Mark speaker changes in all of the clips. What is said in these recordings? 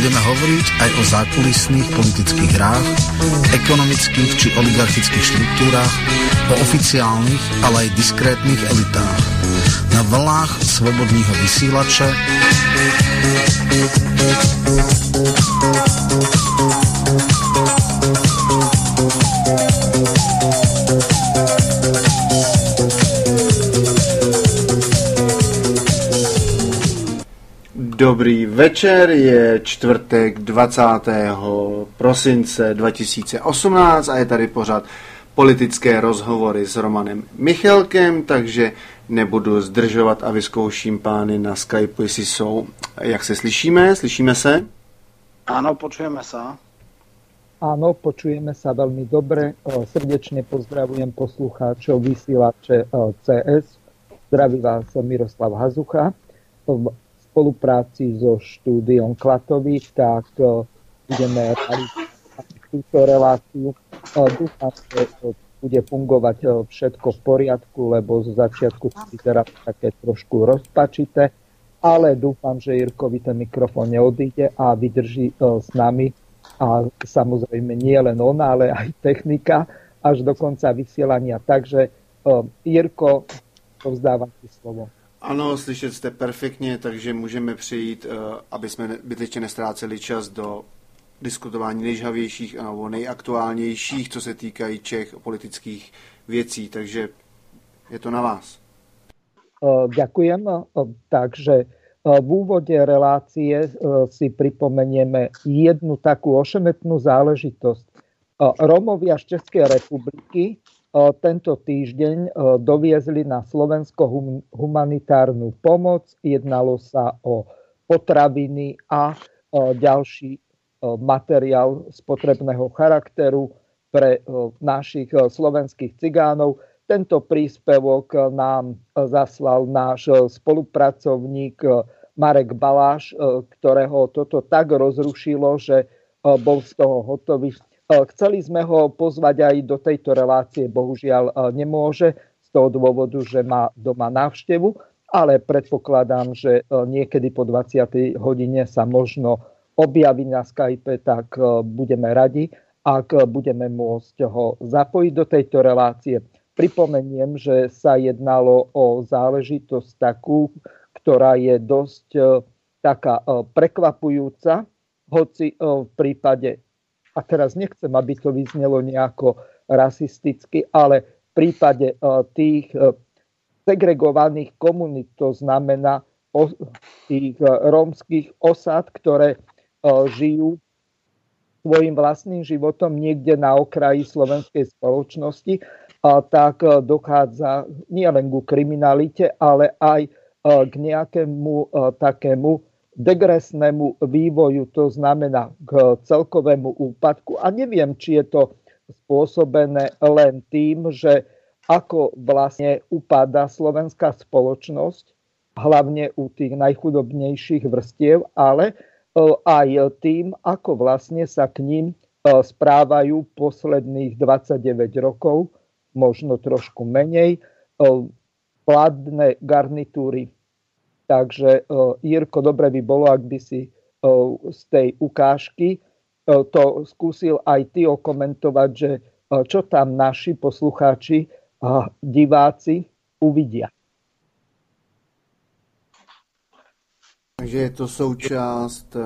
Speaker 1: Budeme hovoriť aj o zákulisných politických hrách, ekonomických či oligarchických štruktúrach, o oficiálnych, ale aj diskrétnych elitách. Na vlnách slobodného vysílače
Speaker 2: Dobrý večer, je čtvrtek 20. prosince 2018 a je tady pořád politické rozhovory s Romanem Michelkem, takže nebudu zdržovat a vyzkouším pány na Skype, jestli jsou. Jak se slyšíme? Slyšíme se?
Speaker 3: Áno, počujeme sa.
Speaker 4: Áno, počujeme sa veľmi dobre. Srdečne pozdravujem poslucháčov vysielače CS. Zdraví vás Miroslav Hazucha spolupráci so štúdiom Klatových, tak e, budeme realizovať túto reláciu. E, dúfam, že bude fungovať e, všetko v poriadku, lebo zo začiatku vyzerá také trošku rozpačité, ale dúfam, že Jirkovi ten mikrofón neodíde a vydrží s nami a samozrejme nie len ona, ale aj technika až do konca vysielania. Takže Jirko, povzdávam ti slovo.
Speaker 2: Ano, slyšet jste perfektně, takže můžeme přejít, eh, aby jsme zbytečně nestráceli čas do diskutování nejžhavějších nebo nejaktuálnějších, co se týkají Čech politických věcí, takže je to na vás.
Speaker 4: Eh, ďakujem. Eh, takže v úvode relácie si pripomenieme jednu takú ošemetnú záležitosť. Rómovia z Českej republiky tento týždeň doviezli na Slovensko humanitárnu pomoc. Jednalo sa o potraviny a ďalší materiál spotrebného charakteru pre našich slovenských cigánov. Tento príspevok nám zaslal náš spolupracovník Marek Baláš, ktorého toto tak rozrušilo, že bol z toho hotový E, chceli sme ho pozvať aj do tejto relácie, bohužiaľ e, nemôže z toho dôvodu, že má doma návštevu, ale predpokladám, že e, niekedy po 20. hodine sa možno objaví na Skype, tak budeme radi, ak budeme môcť ho zapojiť do tejto relácie. Pripomeniem, že sa jednalo o záležitosť takú, ktorá je dosť taká prekvapujúca, hoci v prípade a teraz nechcem, aby to vyznelo nejako rasisticky, ale v prípade e, tých e, segregovaných komunít, to znamená tých e, rómskych osad, ktoré žijú svojim vlastným životom niekde na okraji slovenskej spoločnosti, tak dochádza nielen ku kriminalite, ale aj k nejakému takému degresnému vývoju, to znamená k celkovému úpadku. A neviem, či je to spôsobené len tým, že ako vlastne upadá slovenská spoločnosť, hlavne u tých najchudobnejších vrstiev, ale e, aj tým, ako vlastne sa k ním e, správajú posledných 29 rokov, možno trošku menej, e, vládne garnitúry Takže Jirko, dobre by bolo, ak by si z tej ukážky to skúsil aj ty okomentovať, že čo tam naši poslucháči a diváci uvidia.
Speaker 2: Takže je to součást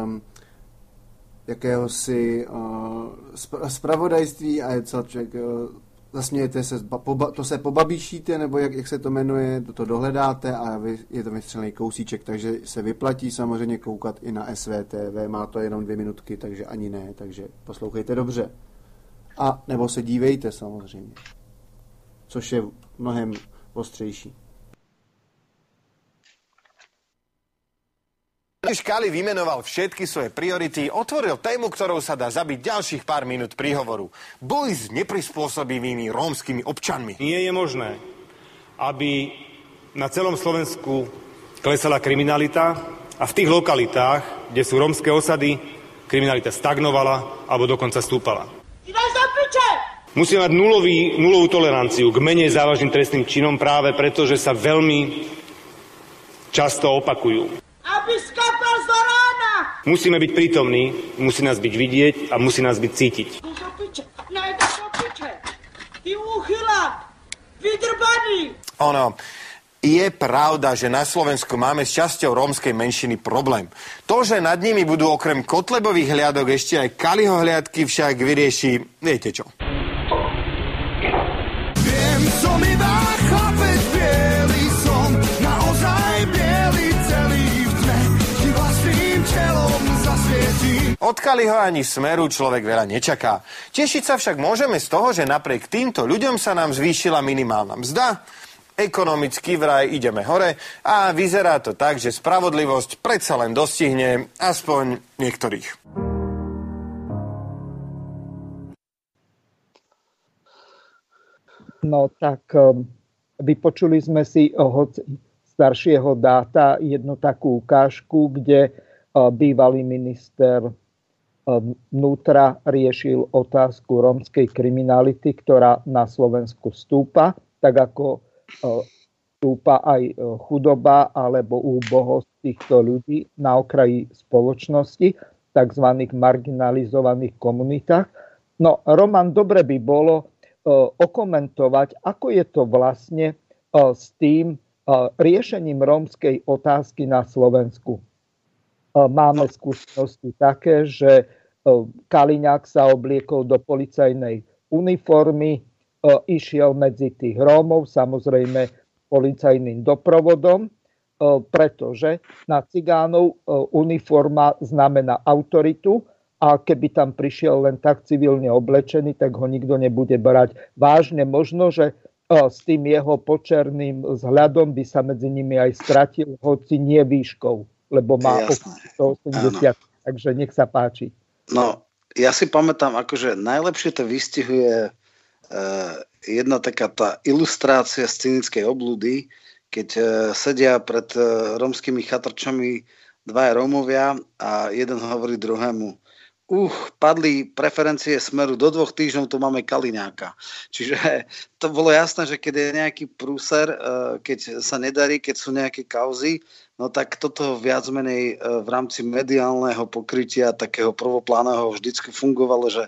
Speaker 2: jakéhosi spravodajství a je celček zasmějete se, to se pobabíšíte, nebo jak, jak se to jmenuje, to, to dohledáte a vy, je to vystřelený kousíček, takže se vyplatí samozřejmě koukat i na SVTV, má to jenom dvě minutky, takže ani ne, takže poslouchejte dobře. A nebo se dívejte samozřejmě, což je mnohem ostřejší.
Speaker 5: Škáli vymenoval všetky svoje priority, otvoril tému, ktorou sa dá zabiť ďalších pár minút príhovoru. Boj s neprispôsobivými rómskymi občanmi.
Speaker 6: Nie je možné, aby na celom Slovensku klesala kriminalita a v tých lokalitách, kde sú rómske osady, kriminalita stagnovala alebo dokonca stúpala. Musíme mať nulový, nulovú toleranciu k menej závažným trestným činom práve preto, že sa veľmi často opakujú. Aby skapal z rána! Musíme byť prítomní, musí nás byť vidieť a musí nás byť cítiť.
Speaker 5: Ty vydrbaný! Ono, je pravda, že na Slovensku máme s časťou rómskej menšiny problém. To, že nad nimi budú okrem Kotlebových hliadok ešte aj Kaliho hliadky, však vyrieši, viete čo. Od Kaliho ani Smeru človek veľa nečaká. Tešiť sa však môžeme z toho, že napriek týmto ľuďom sa nám zvýšila minimálna mzda, Ekonomicky vraj ideme hore a vyzerá to tak, že spravodlivosť predsa len dostihne aspoň niektorých.
Speaker 4: No tak um, vypočuli sme si od staršieho dáta jednu takú ukážku, kde uh, bývalý minister vnútra riešil otázku rómskej kriminality, ktorá na Slovensku stúpa, tak ako stúpa aj e, chudoba alebo úbohosť týchto ľudí na okraji spoločnosti, tzv. marginalizovaných komunitách. No, Roman, dobre by bolo e, okomentovať, ako je to vlastne e, s tým riešením rómskej otázky na Slovensku. Máme skúsenosti také, že Kaliňák sa obliekol do policajnej uniformy, išiel medzi tých Rómov, samozrejme policajným doprovodom, pretože na cigánov uniforma znamená autoritu a keby tam prišiel len tak civilne oblečený, tak ho nikto nebude brať vážne. Možno, že s tým jeho počerným vzhľadom by sa medzi nimi aj stratil, hoci nie výškou, lebo má 180, takže nech sa páči.
Speaker 3: No, ja si pamätám, akože najlepšie to vystihuje Eh, jedna taká tá ilustrácia z cynickej oblúdy, keď eh, sedia pred eh, romskými chatrčami dvaja Rómovia a jeden hovorí druhému, uh, padli preferencie smeru, do dvoch týždňov tu máme Kaliňáka. Čiže to bolo jasné, že keď je nejaký prúser, keď sa nedarí, keď sú nejaké kauzy, no tak toto viac menej v rámci mediálneho pokrytia takého prvopláneho vždycky fungovalo, že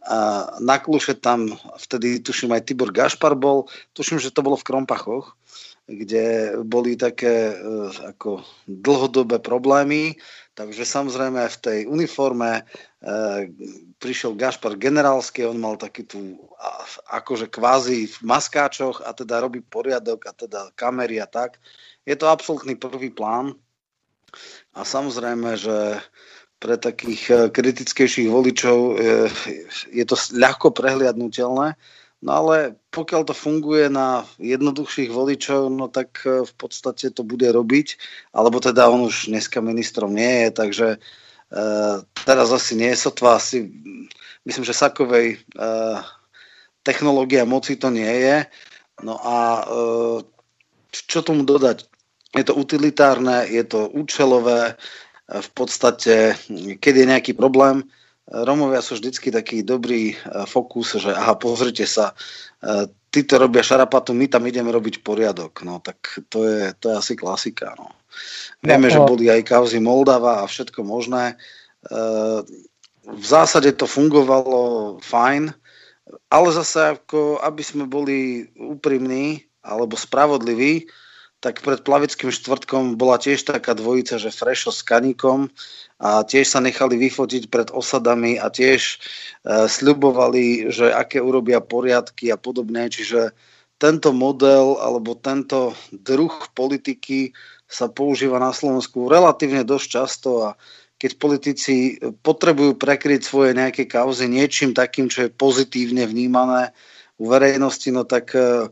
Speaker 3: a na kluše tam vtedy, tuším, aj Tibor Gašpar bol, tuším, že to bolo v Krompachoch, kde boli také ako dlhodobé problémy, takže samozrejme v tej uniforme uh, prišiel Gašpar generálsky, on mal taký uh, akože kvázi v maskáčoch a teda robí poriadok a teda kamery a tak. Je to absolútny prvý plán a samozrejme, že pre takých eh, kritickejších voličov eh, je to ľahko prehliadnutelné, no ale pokiaľ to funguje na jednoduchších voličov, no tak eh, v podstate to bude robiť, alebo teda on už dneska ministrom nie je, takže teraz asi nie je sotva, asi myslím, že Sakovej technológia moci to nie je. No a čo tomu dodať? Je to utilitárne, je to účelové, v podstate, keď je nejaký problém, Romovia sú vždycky taký dobrý e, fokus, že aha, pozrite sa, e, tí to robia šarapatu, my tam ideme robiť poriadok. No tak to je, to je asi klasika. No. Vieme, no, že boli aj kauzy Moldava a všetko možné. E, v zásade to fungovalo fajn, ale zase ako, aby sme boli úprimní alebo spravodliví, tak pred plavickým štvrtkom bola tiež taká dvojica, že Frešo s Kaníkom a tiež sa nechali vyfotiť pred osadami a tiež e, sľubovali, že aké urobia poriadky a podobne. Čiže tento model alebo tento druh politiky sa používa na Slovensku relatívne dosť často a keď politici potrebujú prekryť svoje nejaké kauzy niečím takým, čo je pozitívne vnímané u verejnosti, no tak e,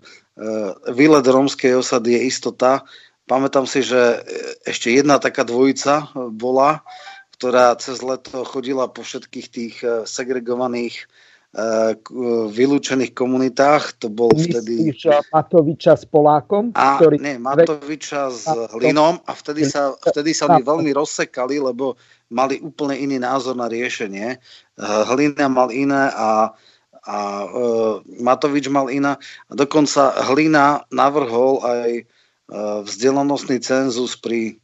Speaker 3: výlet rómskej osady je istota, pamätám si, že ešte jedna taká dvojica bola, ktorá cez leto chodila po všetkých tých segregovaných vylúčených komunitách. To bol vtedy...
Speaker 4: Matoviča s Polákom?
Speaker 3: A, ktorý... Nie, Matoviča s Hlinom a vtedy sa, vtedy sa mi veľmi rozsekali, lebo mali úplne iný názor na riešenie. Hlina mal iné a, a uh, Matovič mal iná. Dokonca Hlina navrhol aj uh, vzdelanostný cenzus pri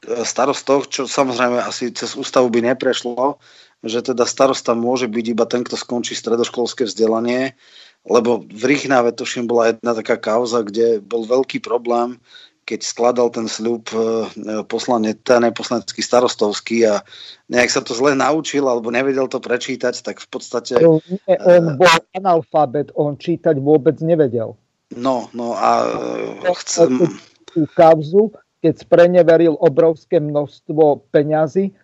Speaker 3: starostoch, čo samozrejme asi cez ústavu by neprešlo, že teda starosta môže byť iba ten, kto skončí stredoškolské vzdelanie, lebo v Rýchnave tuším bola jedna taká kauza, kde bol veľký problém, keď skladal ten sľub e, poslanec, ten poslanecký starostovský a nejak sa to zle naučil alebo nevedel to prečítať, tak v podstate...
Speaker 4: On, on bol analfabet, on čítať vôbec nevedel.
Speaker 3: No, no a e, chcem...
Speaker 4: Tú kauzu, keď spreneveril obrovské množstvo peňazí,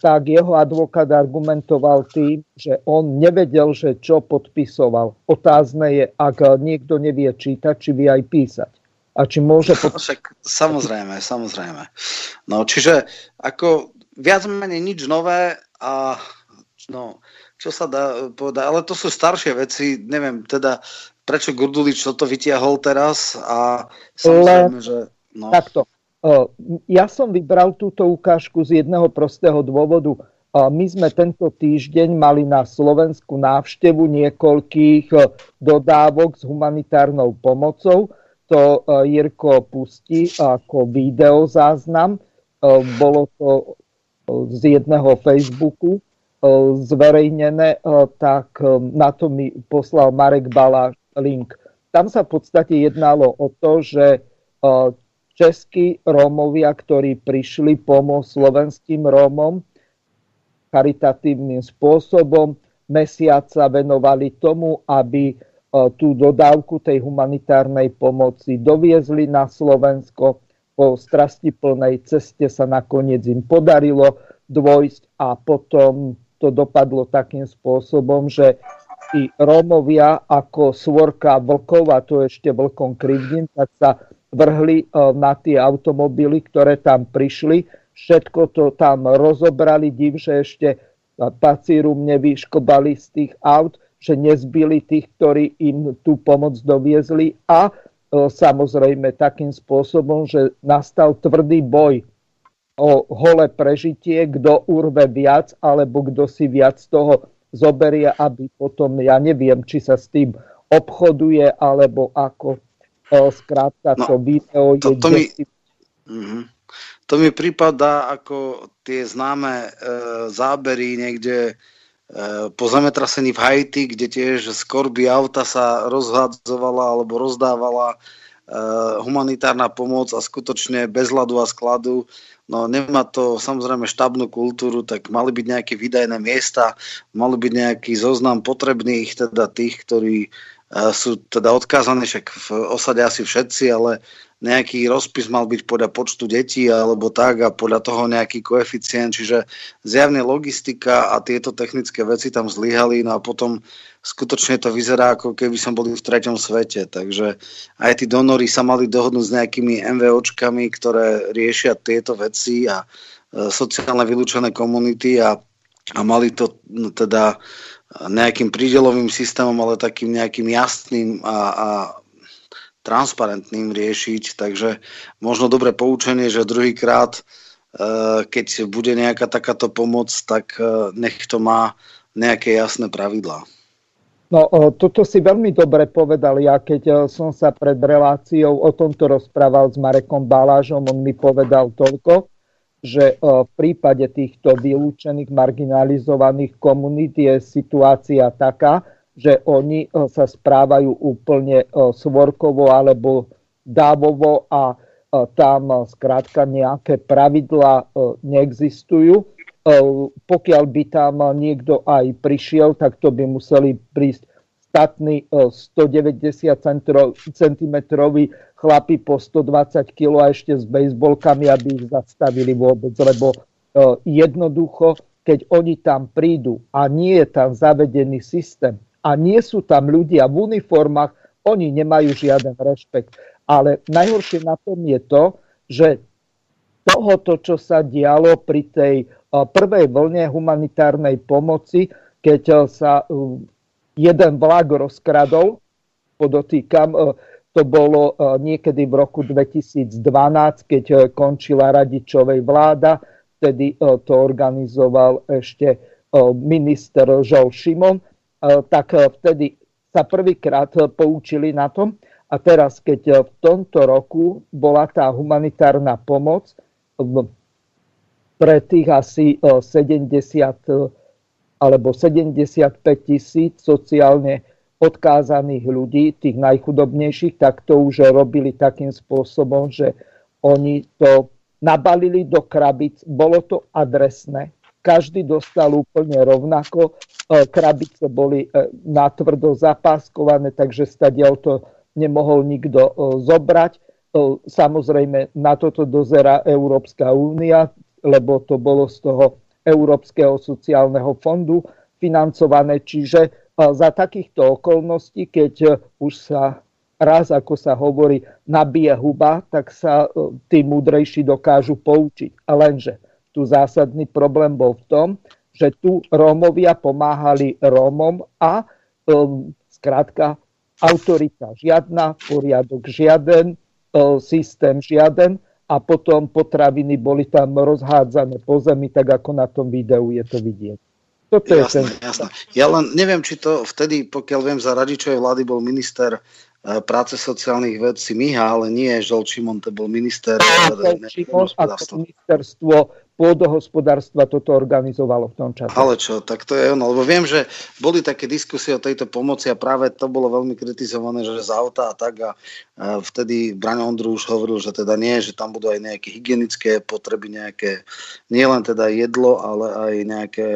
Speaker 4: tak jeho advokát argumentoval tým, že on nevedel, že čo podpisoval. Otázne je, ak niekto nevie čítať, či vie aj písať. A či môže...
Speaker 3: Pod... Však, samozrejme, samozrejme. No, čiže ako viac menej nič nové a no, čo sa dá povedať, ale to sú staršie veci, neviem teda, prečo Gurdulič toto vytiahol teraz a samozrejme,
Speaker 4: Len, že... No. Takto, ja som vybral túto ukážku z jedného prostého dôvodu. My sme tento týždeň mali na Slovensku návštevu niekoľkých dodávok s humanitárnou pomocou. To Jirko pustí ako videozáznam. Bolo to z jedného Facebooku zverejnené, tak na to mi poslal Marek Baláš link. Tam sa v podstate jednalo o to, že českí Rómovia, ktorí prišli pomôcť slovenským Rómom charitatívnym spôsobom. Mesiac sa venovali tomu, aby e, tú dodávku tej humanitárnej pomoci doviezli na Slovensko. Po strastiplnej ceste sa nakoniec im podarilo dvojsť a potom to dopadlo takým spôsobom, že i Rómovia ako svorka vlkov, a to ešte vlkom krivdím, tak sa vrhli e, na tie automobily, ktoré tam prišli. Všetko to tam rozobrali, div, že ešte pacírum nevyškobali z tých aut, že nezbili tých, ktorí im tú pomoc doviezli a e, samozrejme takým spôsobom, že nastal tvrdý boj o holé prežitie, kto urve viac, alebo kto si viac toho zoberie, aby potom, ja neviem, či sa s tým obchoduje, alebo ako Skrátka, no, to video to, je... To mi,
Speaker 3: uh-huh. to mi prípada ako tie známe e, zábery niekde e, po zemetrasení v Haiti, kde tiež z korby auta sa rozhadzovala alebo rozdávala e, humanitárna pomoc a skutočne bez ľadu a skladu. No nemá to samozrejme štábnu kultúru, tak mali byť nejaké výdajné miesta, mali byť nejaký zoznam potrebných, teda tých, ktorí sú teda odkázané, však v osade asi všetci, ale nejaký rozpis mal byť podľa počtu detí alebo tak a podľa toho nejaký koeficient, čiže zjavne logistika a tieto technické veci tam zlyhali, no a potom skutočne to vyzerá ako keby som boli v treťom svete, takže aj tí donory sa mali dohodnúť s nejakými MVOčkami, ktoré riešia tieto veci a e, sociálne vylúčené komunity a, a mali to no, teda nejakým prídelovým systémom, ale takým nejakým jasným a, a transparentným riešiť. Takže možno dobré poučenie, že druhýkrát, e, keď bude nejaká takáto pomoc, tak e, nech to má nejaké jasné pravidlá.
Speaker 4: No, toto si veľmi dobre povedal. Ja keď e, som sa pred reláciou o tomto rozprával s Marekom Balážom, on mi povedal toľko, že e, v prípade týchto vylúčených, marginalizovaných komunít je situácia taká, že oni e, sa správajú úplne e, svorkovo alebo dávovo a tam skrátka nejaké pravidla neexistujú. Pokiaľ by tam niekto aj prišiel, tak to by museli prísť statný 190 cm chlapi po 120 kg a ešte s bejsbolkami, aby ich zastavili vôbec, lebo jednoducho, keď oni tam prídu a nie je tam zavedený systém a nie sú tam ľudia v uniformách, oni nemajú žiaden rešpekt. Ale najhoršie na tom je to, že tohoto, čo sa dialo pri tej prvej vlne humanitárnej pomoci, keď sa jeden vlak rozkradol, podotýkam, to bolo niekedy v roku 2012, keď končila Radičovej vláda, vtedy to organizoval ešte minister Žol Šimon, tak vtedy sa prvýkrát poučili na tom. A teraz, keď v tomto roku bola tá humanitárna pomoc, pre tých asi 70 e, alebo 75 tisíc sociálne odkázaných ľudí, tých najchudobnejších, tak to už robili takým spôsobom, že oni to nabalili do krabic, bolo to adresné, každý dostal úplne rovnako, e, krabice boli e, natvrdo zapáskované, takže stadiaľ to nemohol nikto zobrať. Samozrejme, na toto dozera Európska únia, lebo to bolo z toho Európskeho sociálneho fondu financované. Čiže za takýchto okolností, keď už sa raz, ako sa hovorí, nabije huba, tak sa tí múdrejší dokážu poučiť. A lenže tu zásadný problém bol v tom, že tu Rómovia pomáhali Rómom a um, skrátka autorita žiadna, poriadok žiaden, systém žiaden a potom potraviny boli tam rozhádzané po zemi, tak ako na tom videu je to vidieť.
Speaker 3: Toto jasné, je ten... jasné. Ja len neviem, či to vtedy, pokiaľ viem, za radičovej vlády bol minister e, práce sociálnych vecí Miha, ale nie Žol Šimon, to bol minister...
Speaker 4: Šimon a ministerstvo pôdohospodárstva toto organizovalo v tom čase.
Speaker 3: Ale čo, tak to je ono, lebo viem, že boli také diskusie o tejto pomoci a práve to bolo veľmi kritizované, že za auta a tak a, a vtedy Braňo Ondru už hovoril, že teda nie, že tam budú aj nejaké hygienické potreby, nejaké, nielen teda jedlo, ale aj nejaké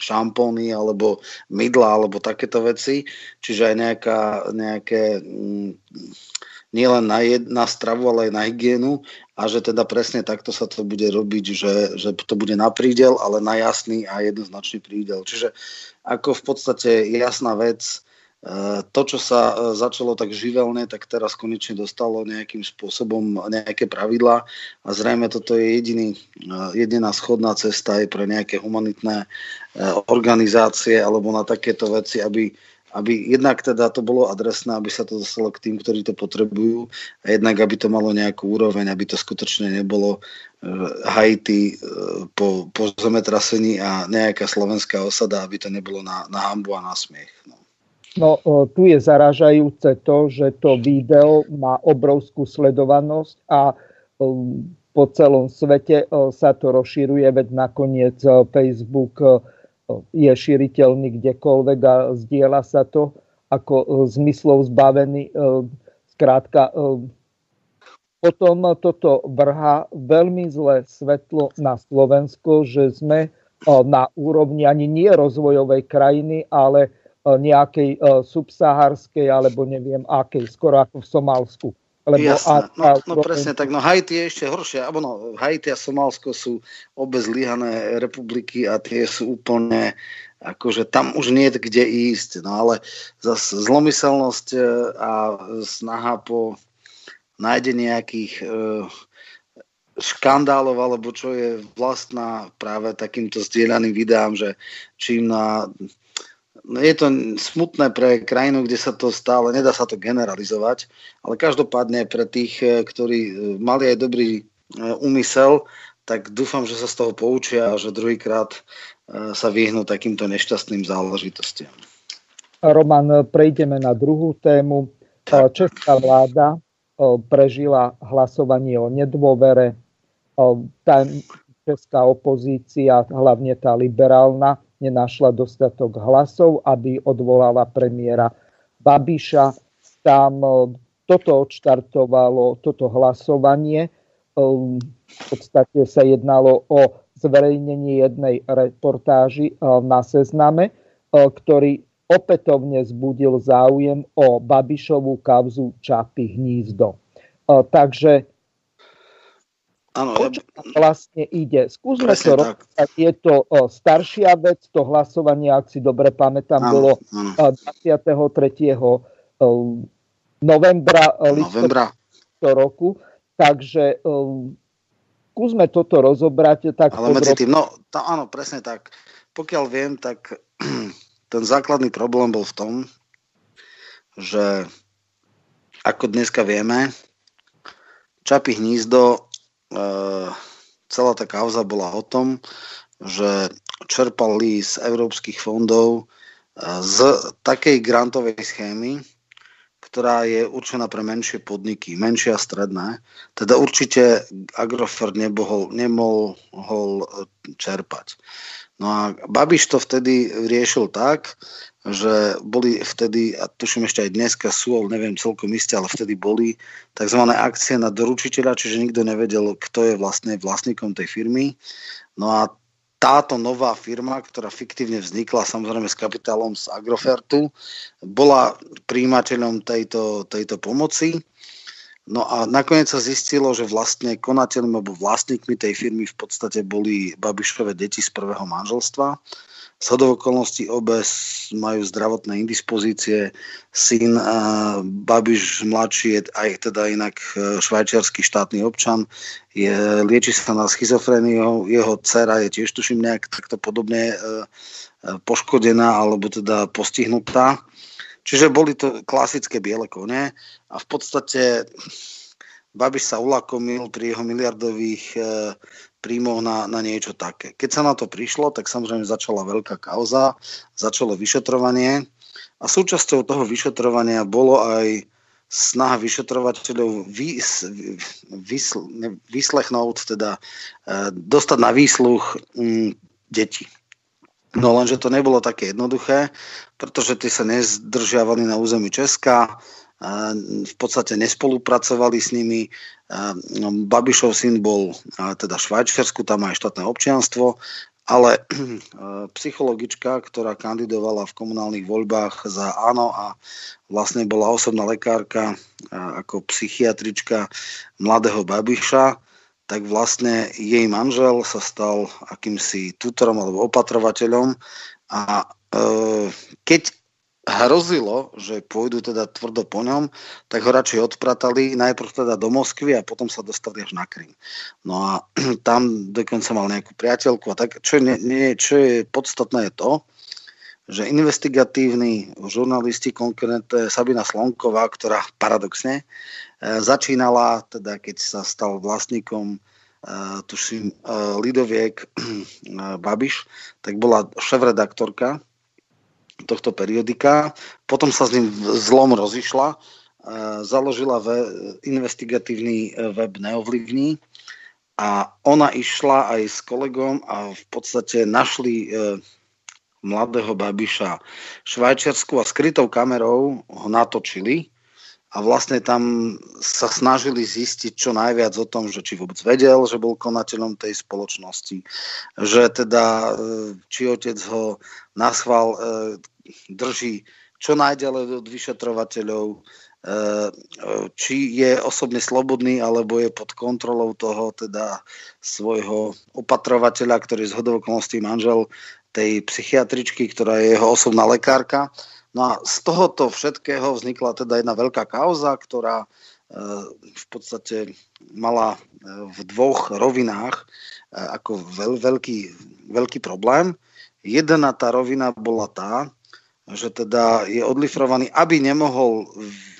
Speaker 3: šampóny alebo mydla alebo takéto veci, čiže aj nejaká, nejaké mm, nielen na, na stravu, ale aj na hygienu a že teda presne takto sa to bude robiť, že, že to bude na prídel, ale na jasný a jednoznačný prídel. Čiže ako v podstate jasná vec, to, čo sa e, začalo tak živelne, tak teraz konečne dostalo nejakým spôsobom nejaké pravidlá a zrejme toto je jediný, e, jediná schodná cesta aj pre nejaké humanitné organizácie alebo na takéto veci, aby aby jednak teda to bolo adresné, aby sa to dostalo k tým, ktorí to potrebujú a jednak, aby to malo nejakú úroveň, aby to skutočne nebolo Haiti po, po zemetrasení a nejaká slovenská osada, aby to nebolo na, na hambu a na smiech. No.
Speaker 4: No, tu je zaražajúce to, že to video má obrovskú sledovanosť a po celom svete sa to rozširuje, veď nakoniec Facebook je šíriteľný kdekoľvek a zdieľa sa to ako zmyslov zbavený. Skrátka, e, potom toto vrhá veľmi zlé svetlo na Slovensko, že sme na úrovni ani nie rozvojovej krajiny, ale nejakej subsaharskej alebo neviem akej, skoro ako v Somálsku.
Speaker 3: Lebo Jasné, a, a, no, no presne tak, no Haiti je ešte horšie, alebo no, Haiti a Somálsko sú obe zlyhané republiky a tie sú úplne, akože tam už nie je kde ísť, no ale zase zlomyselnosť e, a snaha po nájdení nejakých e, škandálov, alebo čo je vlastná práve takýmto zdieľaným videám, že čím na No, je to smutné pre krajinu, kde sa to stále, nedá sa to generalizovať, ale každopádne pre tých, eh, ktorí eh, mali aj dobrý eh, úmysel, tak dúfam, že sa z toho poučia a že druhýkrát sa vyhnú takýmto nešťastným záležitostiam.
Speaker 4: Roman, prejdeme na druhú tému. Česká vláda prežila hlasovanie o nedôvere. Tá česká opozícia, hlavne tá liberálna, nenašla dostatok hlasov, aby odvolala premiéra Babiša. Tam e, toto odštartovalo, toto hlasovanie. E, v podstate sa jednalo o zverejnenie jednej reportáži e, na sezname, ktorý opätovne zbudil záujem o Babišovú kauzu Čapy hnízdo. Takže Áno, o čo ja... vlastne ide? Skúsme to robiť. Je to o, staršia vec, to hlasovanie, ak si dobre pamätám, áno, bolo áno. 23. novembra, novembra. roku. takže skúsme toto rozobrať. Tak
Speaker 3: Ale medzi tým, no tá, áno, presne tak. Pokiaľ viem, tak ten základný problém bol v tom, že ako dneska vieme, Čapy hnízdo, celá tá kauza bola o tom, že čerpali z európskych fondov e, z takej grantovej schémy, ktorá je určená pre menšie podniky, menšie a stredné. Teda určite Agrofert nemohol, nemohol čerpať. No a Babiš to vtedy riešil tak, že boli vtedy, a tuším ešte aj dneska sú, ale neviem celkom isté, ale vtedy boli tzv. akcie na doručiteľa, čiže nikto nevedel, kto je vlastne vlastníkom tej firmy. No a táto nová firma, ktorá fiktívne vznikla samozrejme s kapitálom z Agrofertu, bola príjimateľom tejto, tejto pomoci. No a nakoniec sa zistilo, že vlastne konateľmi alebo vlastníkmi tej firmy v podstate boli Babišové deti z prvého manželstva. Z okolností obe majú zdravotné indispozície. Syn uh, Babiš mladší je aj teda inak e, švajčiarsky štátny občan. Je, lieči sa na schizofréniu. Jeho dcera je tiež tuším nejak takto podobne uh, poškodená alebo teda postihnutá. Čiže boli to klasické biele kone a v podstate Babiš sa ulakomil pri jeho miliardových uh, príjmov na, na niečo také. Keď sa na to prišlo, tak samozrejme začala veľká kauza, začalo vyšetrovanie a súčasťou toho vyšetrovania bolo aj snaha vyšetrovateľov vys, vys, vyslechnúť, teda e, dostať na výsluch m, deti. No lenže to nebolo také jednoduché, pretože tí sa nezdržiavali na území Česka, v podstate nespolupracovali s nimi. No, Babišov syn bol teda Švajčiarsku, tam aj štátne občianstvo, ale psychologička, ktorá kandidovala v komunálnych voľbách za áno a vlastne bola osobná lekárka ako psychiatrička mladého Babiša, tak vlastne jej manžel sa stal akýmsi tutorom alebo opatrovateľom a e, keď hrozilo, že pôjdu teda tvrdo po ňom, tak ho radšej odpratali najprv teda do Moskvy a potom sa dostali až na Krym. No a tam dokonca mal nejakú priateľku a tak, čo, nie, nie, čo je podstatné je to, že investigatívni žurnalisti, konkrétne Sabina Slonková, ktorá paradoxne e, začínala, teda keď sa stal vlastníkom e, tuším, e, Lidoviek Babiš, tak bola šéf-redaktorka tohto periodika. Potom sa s ním zlom rozišla, založila investigatívny web Neovlivní a ona išla aj s kolegom a v podstate našli mladého Babiša Švajčiarsku a skrytou kamerou ho natočili a vlastne tam sa snažili zistiť čo najviac o tom, že či vôbec vedel, že bol konateľom tej spoločnosti, že teda či otec ho naschval drží čo najďalej od vyšetrovateľov, e, či je osobne slobodný, alebo je pod kontrolou toho teda svojho opatrovateľa, ktorý z hodovokolností manžel tej psychiatričky, ktorá je jeho osobná lekárka. No a z tohoto všetkého vznikla teda jedna veľká kauza, ktorá e, v podstate mala e, v dvoch rovinách ako veľ, veľký, veľký problém. Jedna tá rovina bola tá, že teda je odlifrovaný, aby nemohol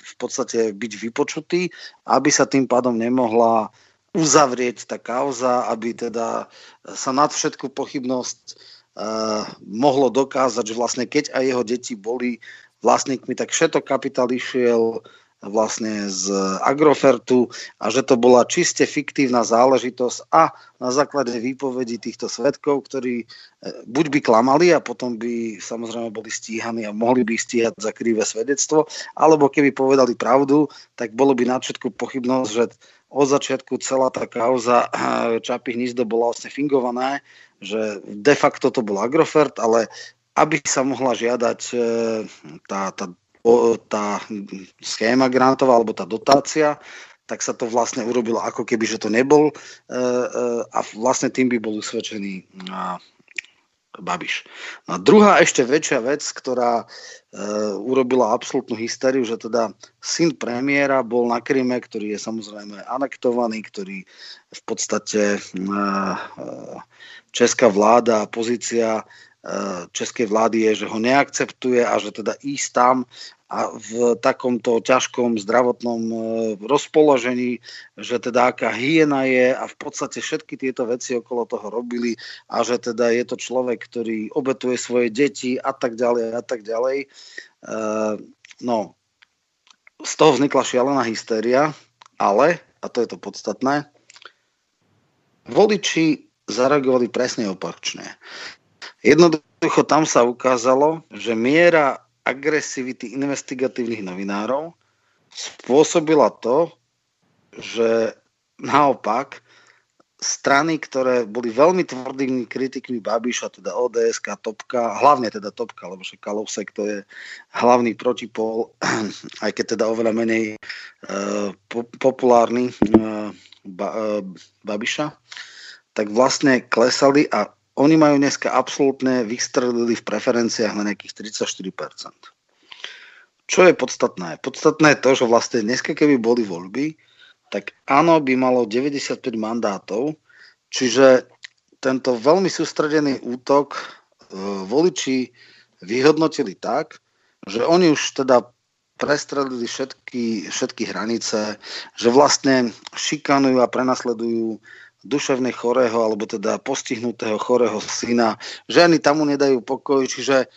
Speaker 3: v podstate byť vypočutý, aby sa tým pádom nemohla uzavrieť tá kauza, aby teda sa nad všetku pochybnosť mohlo dokázať, že vlastne keď aj jeho deti boli vlastníkmi, tak všetok kapitál išiel vlastne z Agrofertu a že to bola čiste fiktívna záležitosť a na základe výpovedí týchto svetkov, ktorí e, buď by klamali a potom by samozrejme boli stíhaní a mohli by stíhať za krivé svedectvo, alebo keby povedali pravdu, tak bolo by na všetku pochybnosť, že od začiatku celá tá kauza e, Čapy hnízdo bola vlastne fingované, že de facto to bol Agrofert, ale aby sa mohla žiadať e, tá, tá tá schéma grantová alebo tá dotácia, tak sa to vlastne urobilo ako keby, že to nebol e, e, a vlastne tým by bol usvedčený Babiš. No a druhá ešte väčšia vec, ktorá e, urobila absolútnu hysteriu, že teda syn premiéra bol na Kryme, ktorý je samozrejme anektovaný, ktorý v podstate e, e, česká vláda a pozícia e, českej vlády je, že ho neakceptuje a že teda ísť tam v takomto ťažkom zdravotnom e, rozpoložení, že teda aká hyena je a v podstate všetky tieto veci okolo toho robili a že teda je to človek, ktorý obetuje svoje deti a tak ďalej a tak ďalej. E, no, z toho vznikla šialená hystéria, ale, a to je to podstatné, voliči zareagovali presne opačne. Jednoducho tam sa ukázalo, že miera agresivity investigatívnych novinárov spôsobila to, že naopak strany, ktoré boli veľmi tvrdými kritikmi Babiša, teda ODS, Topka, hlavne teda Topka, lebo že Kalousek to je hlavný protipol, aj keď teda oveľa menej uh, po, populárny uh, ba, uh, Babiša, tak vlastne klesali a oni majú dneska absolútne vystrelili v preferenciách na nejakých 34%. Čo je podstatné? Podstatné je to, že vlastne dneska, keby boli voľby, tak áno by malo 95 mandátov, čiže tento veľmi sústredený útok e, voliči vyhodnotili tak, že oni už teda prestrelili všetky, všetky hranice, že vlastne šikanujú a prenasledujú duševne chorého alebo teda postihnutého chorého syna, že ani tam nedajú pokoj, čiže e,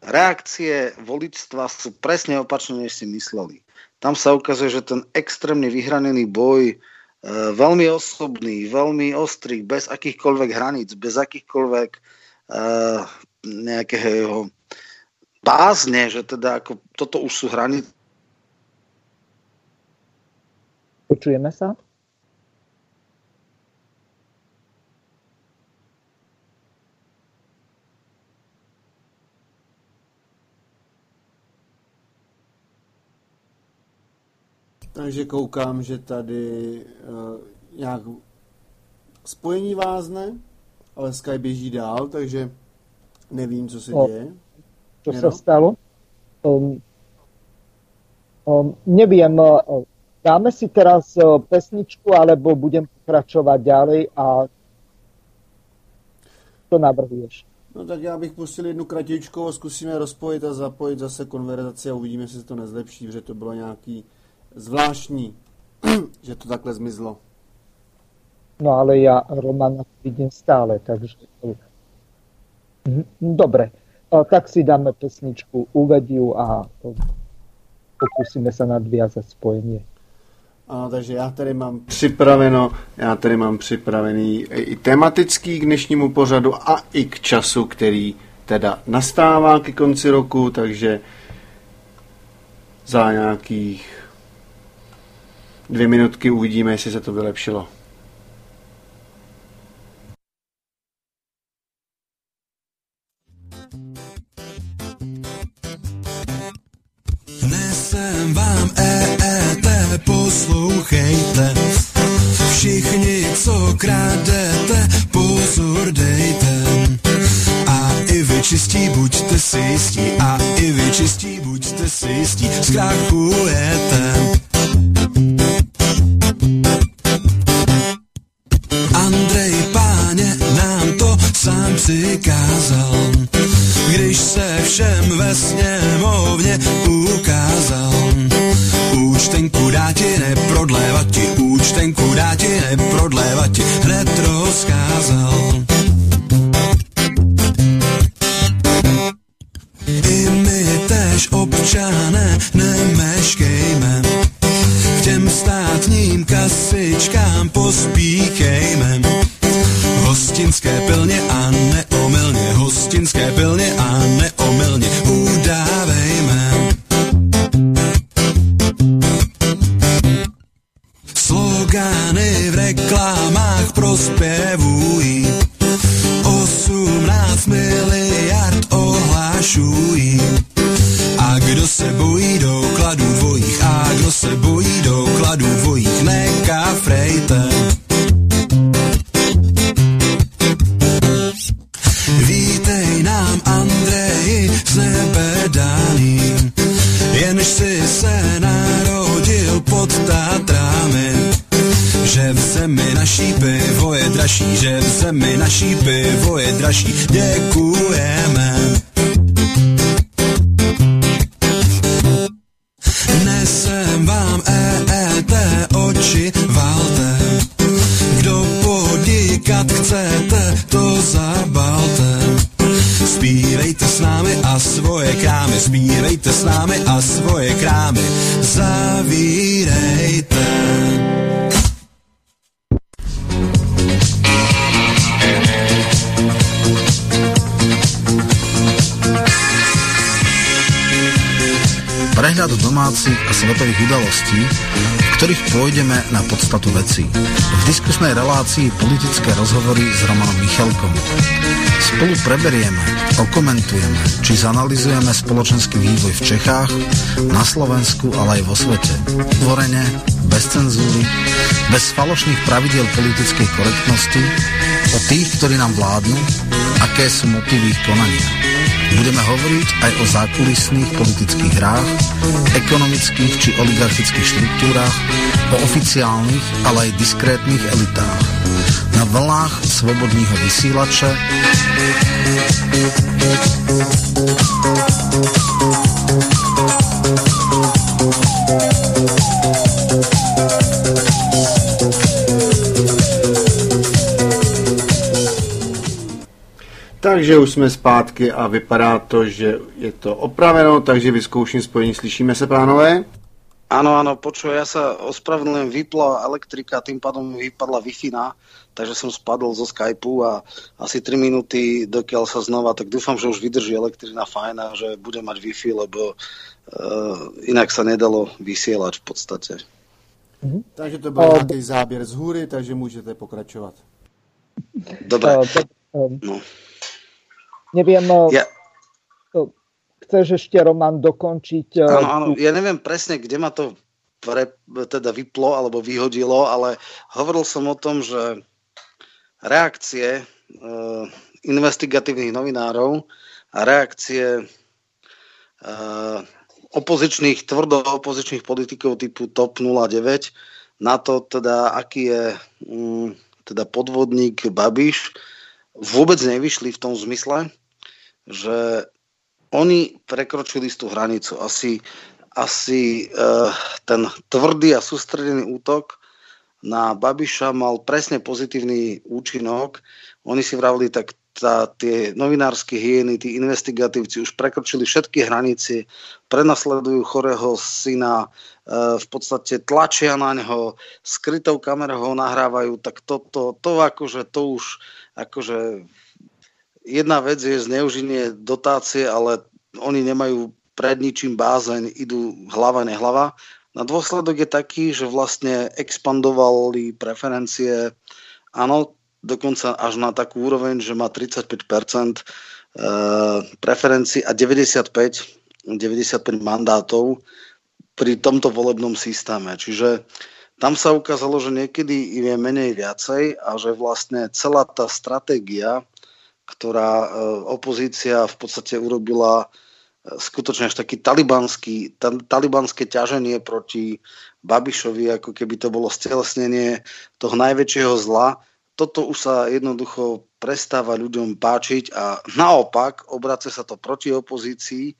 Speaker 3: reakcie voličstva sú presne opačné, než si mysleli. Tam sa ukazuje, že ten extrémne vyhranený boj, e, veľmi osobný, veľmi ostrý, bez akýchkoľvek hraníc, bez akýchkoľvek e, nejakého bázne, že teda ako toto už sú hranice.
Speaker 4: Počujeme sa?
Speaker 2: Takže koukám, že tady uh, nějak spojení vázne, ale Skype běží dál, takže nevím, co se
Speaker 4: o,
Speaker 2: děje.
Speaker 4: Čo Jero? sa stalo? Um, um, neviem, uh, dáme si teraz uh, pesničku, alebo budem pokračovať ďalej a co navrhuješ?
Speaker 2: No tak já bych pustil jednu kratičku a zkusíme rozpojit a zapojit zase konverzaci a uvidíme, jestli se to nezlepší, protože to bylo nějaký zvláštní, že to takhle zmizlo.
Speaker 4: No ale ja Romana vidím stále, takže... Mhm, dobre, tak si dáme pesničku, uvediu a pokúsime sa nadviazať spojenie.
Speaker 2: Ano, takže já tady mám připraveno, já tady mám připravený i tematický k dnešnímu pořadu a i k času, který teda nastává ke konci roku, takže za nějakých dvě minutky uvidíme, jestli se to vylepšilo.
Speaker 5: Nesem vám EET, poslouchejte. Všichni, co krádete, pozor dejte. A i vy čistí, buďte si jistí, a i vy čistí, buďte si jistí, zkrachujete. Přikázal, když se všem ve sněmovně ukázal. Účtenku dá ti neprodlévat ti, účtenku dá ti neprodlévat ti, hned rozkázal. I my tež občané nemeškejme, k těm státním kasičkám pospíchejme. Hostinské pilně a neomylně, hostinské pilně a neomylně udávejme. Slogány v reklamách prospěvují, 18 miliard ohlášují. A kdo se bojí dokladů dvojích, a kdo se bojí dokladů dvojích, nekafrejte. Jen si se narodil pod Tátrami, že v zemi naší pivo je dražší, že v zemi naší pivo je dražší, děkujeme. Nesem vám EET oči valte, kdo podíkat chcete, to zabalte. Spí Spívejte s námi a svoje krámy, spívejte s námi a svoje krámy zavírejte.
Speaker 1: Prehľad domácich a svetových udalostí, ktorých pôjdeme na podstatu veci. V diskusnej relácii politické rozhovory s Romanom Michalkom. Spolu preberieme, okomentujeme, či zanalizujeme spoločenský vývoj v Čechách, na Slovensku, ale aj vo svete. Tvorene, bez cenzúry, bez falošných pravidel politickej korektnosti, o tých, ktorí nám vládnu, aké sú motívy ich konania. Budeme hovoriť aj o zákulisných politických hrách, ekonomických či oligarchických štruktúrach, o oficiálnych, ale aj diskrétnych elitách. Na vlnách slobodného vysílače
Speaker 2: Takže už jsme zpátky a vypadá to, že je to opraveno, takže vyzkouším spojení. Slyšíme se, pánové?
Speaker 3: Áno, áno, počuj, ja sa ospravedlňujem, vypla elektrika, tým pádom mi vypadla wi takže som spadol zo Skypeu a asi 3 minúty, dokiaľ sa znova, tak dúfam, že už vydrží elektrina fajn a že bude mať Wi-Fi, lebo uh, inak sa nedalo vysielať v podstate.
Speaker 2: Mhm. Takže to byl nějaký záběr z hůry, takže můžete pokračovat.
Speaker 3: Dobre.
Speaker 4: No. Neviem, ja... chceš ešte, Roman, dokončiť?
Speaker 3: Áno, áno, ja neviem presne, kde ma to pre, teda vyplo alebo vyhodilo, ale hovoril som o tom, že reakcie uh, investigatívnych novinárov a reakcie uh, opozičných, tvrdo opozičných politikov typu TOP 09 na to, teda, aký je um, teda podvodník Babiš, vôbec nevyšli v tom zmysle, že oni prekročili tú hranicu. Asi, asi uh, ten tvrdý a sústredený útok na Babiša mal presne pozitívny účinok. Oni si vravili, tak tá, tie novinárske hyeny, tí investigatívci už prekročili všetky hranice, prenasledujú chorého syna, e, v podstate tlačia na neho, skrytou kamerou ho nahrávajú, tak toto, to, to akože, to už akože jedna vec je zneužitie dotácie, ale oni nemajú pred ničím bázeň, idú hlava nehlava. Na dôsledok je taký, že vlastne expandovali preferencie, áno, dokonca až na takú úroveň, že má 35% eh, preferencií a 95, 95 mandátov pri tomto volebnom systéme. Čiže tam sa ukázalo, že niekedy je menej viacej a že vlastne celá tá stratégia ktorá e, opozícia v podstate urobila e, skutočne až taký talibanský, talibanské ťaženie proti Babišovi, ako keby to bolo stelesnenie toho najväčšieho zla. Toto už sa jednoducho prestáva ľuďom páčiť a naopak obrace sa to proti opozícii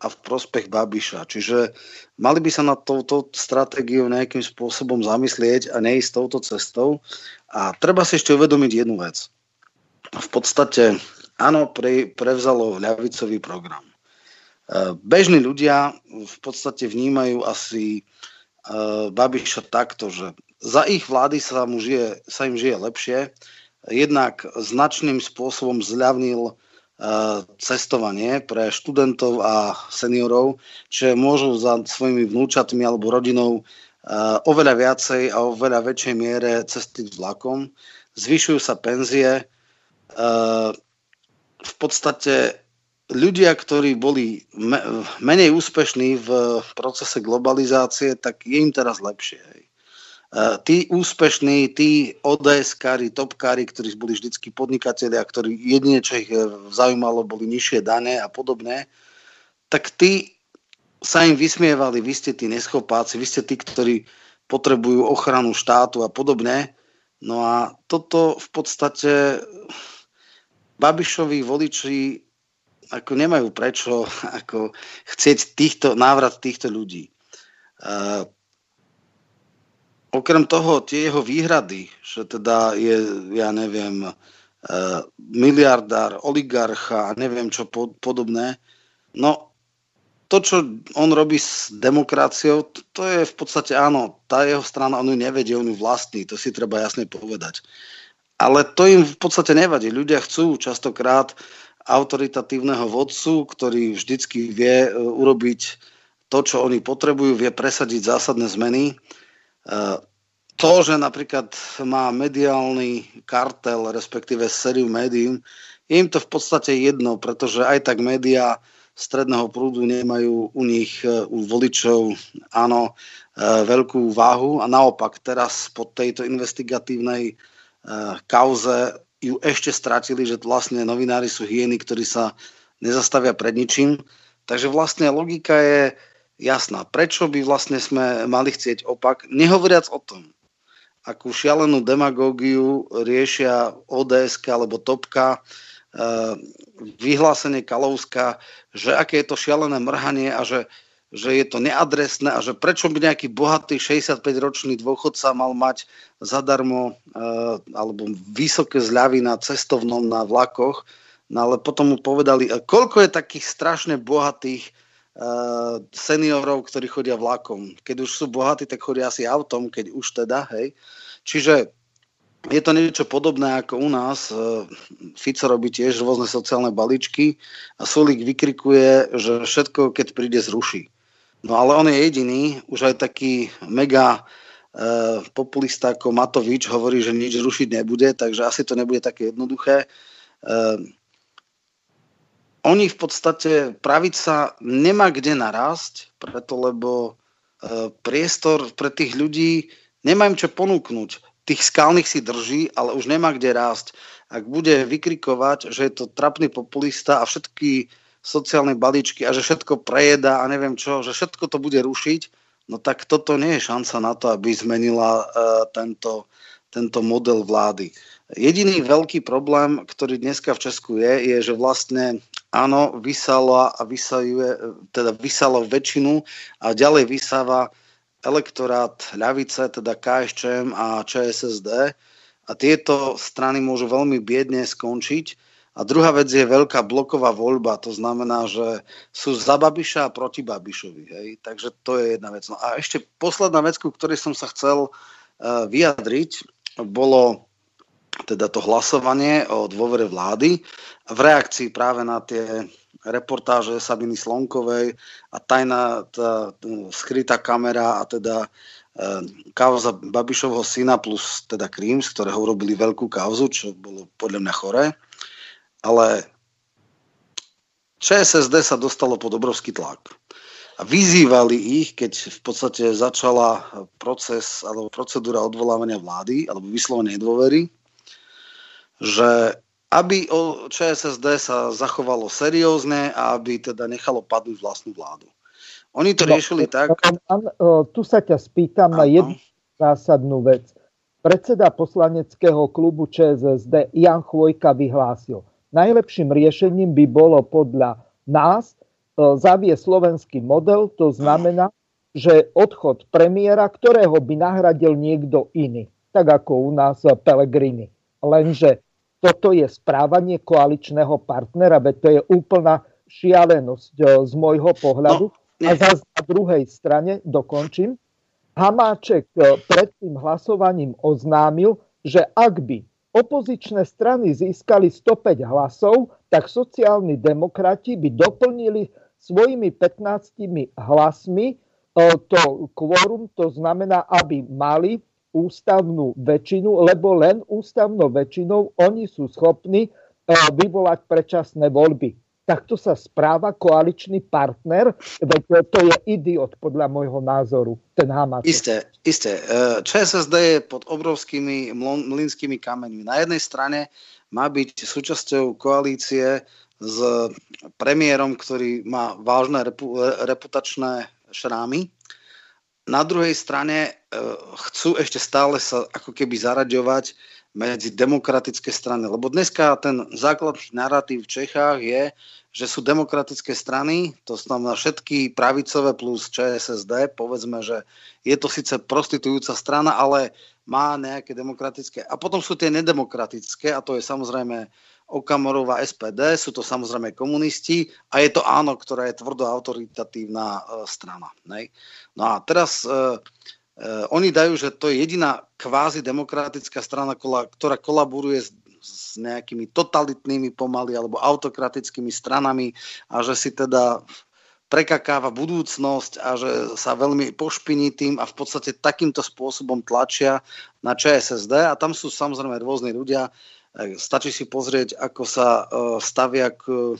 Speaker 3: a v prospech Babiša. Čiže mali by sa na touto stratégiou nejakým spôsobom zamyslieť a neísť touto cestou. A treba si ešte uvedomiť jednu vec v podstate áno, pre, prevzalo ľavicový program. E, bežní ľudia v podstate vnímajú asi e, Babiša takto, že za ich vlády sa, mu žije, sa im žije lepšie. Jednak značným spôsobom zľavnil cestovanie pre študentov a seniorov, že môžu za svojimi vnúčatmi alebo rodinou oveľa viacej a oveľa väčšej miere cestiť vlakom. Zvyšujú sa penzie, Eh, v podstate ľudia, ktorí boli menej úspešní v procese globalizácie, tak je im teraz lepšie. Hej. Eh, tí úspešní, tí ODS-kári, topkári, ktorí boli vždycky podnikatelia, ktorí jedine, čo ich eh, zaujímalo, boli nižšie dane a podobné, tak tí sa im vysmievali, vy ste tí neschopáci, vy ste tí, ktorí potrebujú ochranu štátu a podobne No a toto v podstate Babišovi voliči ako nemajú prečo ako chcieť týchto, návrat týchto ľudí. Okrem toho, tie jeho výhrady, že teda je, ja neviem, uh, miliardár, oligarcha neviem čo pod, podobné, no to, čo on robí s demokraciou, to, to je v podstate áno, tá jeho strana, on ju nevedie, on ju vlastní, to si treba jasne povedať. Ale to im v podstate nevadí. Ľudia chcú častokrát autoritatívneho vodcu, ktorý vždycky vie e, urobiť to, čo oni potrebujú, vie presadiť zásadné zmeny. To, že napríklad má mediálny kartel, respektíve sériu médií, je im to v podstate jedno, pretože aj tak médiá stredného prúdu nemajú u nich, e, u voličov, áno, e, veľkú váhu a naopak teraz po tejto investigatívnej e, kauze ju ešte stratili, že vlastne novinári sú hieny, ktorí sa nezastavia pred ničím. Takže vlastne logika je jasná. Prečo by vlastne sme mali chcieť opak? Nehovoriac o tom, akú šialenú demagógiu riešia ODS alebo Topka, vyhlásenie Kalovska, že aké je to šialené mrhanie a že, že je to neadresné a že prečo by nejaký bohatý 65-ročný dôchodca mal mať zadarmo uh, alebo vysoké zľavy na cestovnom na vlakoch, no ale potom mu povedali, koľko je takých strašne bohatých seniorov, ktorí chodia vlakom. Keď už sú bohatí, tak chodia asi autom, keď už teda, hej. Čiže je to niečo podobné ako u nás. E, Fico robí tiež rôzne sociálne balíčky a Sulík vykrikuje, že všetko, keď príde, zruší. No ale on je jediný, už aj taký mega e, populista ako Matovič hovorí, že nič rušiť nebude, takže asi to nebude také jednoduché. E, oni v podstate, pravica nemá kde narásť, preto lebo e, priestor pre tých ľudí nemá im čo ponúknuť tých skalných si drží, ale už nemá kde rásť. Ak bude vykrikovať, že je to trapný populista a všetky sociálne balíčky a že všetko prejedá a neviem čo, že všetko to bude rušiť, no tak toto nie je šanca na to, aby zmenila uh, tento, tento model vlády. Jediný veľký problém, ktorý dneska v Česku je, je, že vlastne áno, vysala vysajuje, teda vysalo väčšinu a ďalej vysáva elektorát ľavice, teda KSČM a ČSSD a tieto strany môžu veľmi biedne skončiť. A druhá vec je veľká bloková voľba, to znamená, že sú za Babiša a proti Babišovi. Hej? Takže to je jedna vec. No a ešte posledná vec, ku ktorej som sa chcel uh, vyjadriť, bolo teda to hlasovanie o dôvere vlády v reakcii práve na tie reportáže Sabiny Slonkovej a tajná tá, skrytá kamera a teda e, kauza Babišovho syna plus teda Krím, z ktorého urobili veľkú kauzu, čo bolo podľa mňa choré. Ale ČSSD sa dostalo pod obrovský tlak. A vyzývali ich, keď v podstate začala proces alebo procedúra odvolávania vlády alebo vyslovenia dôvery, že aby ČSSD sa zachovalo seriózne a aby teda nechalo padnúť vlastnú vládu. Oni to no, riešili tak...
Speaker 4: Tu sa ťa spýtam na jednu zásadnú vec. Predseda poslaneckého klubu ČSSD Jan Chvojka vyhlásil, najlepším riešením by bolo podľa nás zavie slovenský model, to znamená, že odchod premiéra, ktorého by nahradil niekto iný, tak ako u nás Pelegrini. Lenže toto je správanie koaličného partnera, veď to je úplná šialenosť e, z môjho pohľadu. No, a zase na druhej strane, dokončím, Hamáček e, pred tým hlasovaním oznámil, že ak by opozičné strany získali 105 hlasov, tak sociálni demokrati by doplnili svojimi 15 hlasmi e, to kvórum, to znamená, aby mali ústavnú väčšinu, lebo len ústavnou väčšinou oni sú schopní e, vyvolať predčasné voľby. Takto sa správa koaličný partner, veď to je idiot podľa môjho názoru, ten Hamas.
Speaker 3: Isté, isté. E, ČSSD je pod obrovskými mlinskými kameňmi. Na jednej strane má byť súčasťou koalície s premiérom, ktorý má vážne repu, reputačné šrámy. Na druhej strane chcú ešte stále sa ako keby zaraďovať medzi demokratické strany. Lebo dneska ten základný narratív v Čechách je, že sú demokratické strany, to znamená všetky pravicové plus ČSSD, povedzme, že je to síce prostitujúca strana, ale má nejaké demokratické. A potom sú tie nedemokratické, a to je samozrejme Okamorová SPD, sú to samozrejme komunisti a je to áno, ktorá je tvrdo autoritatívna e, strana. Nej? No a teraz e, oni dajú, že to je jediná kvázi demokratická strana, ktorá kolaboruje s, s nejakými totalitnými pomaly alebo autokratickými stranami a že si teda prekakáva budúcnosť a že sa veľmi pošpiní tým a v podstate takýmto spôsobom tlačia na ČSSD. A tam sú samozrejme rôzni ľudia, Stačí si pozrieť, ako sa e, stavia k e,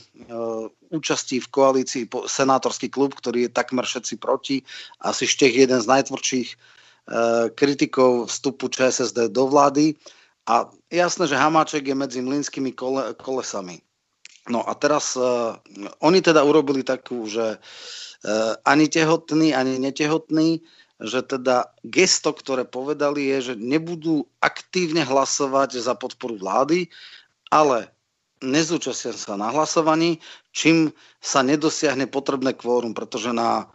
Speaker 3: účasti v koalícii senátorský klub, ktorý je takmer všetci proti. Asi Štech jeden z najtvrdších e, kritikov vstupu ČSSD do vlády. A jasné, že Hamáček je medzi mlynskými kole, kolesami. No a teraz uh, oni teda urobili takú, že uh, ani tehotný, ani netehotný že teda gesto, ktoré povedali, je, že nebudú aktívne hlasovať za podporu vlády, ale nezúčastnia sa na hlasovaní, čím sa nedosiahne potrebné kvórum, pretože na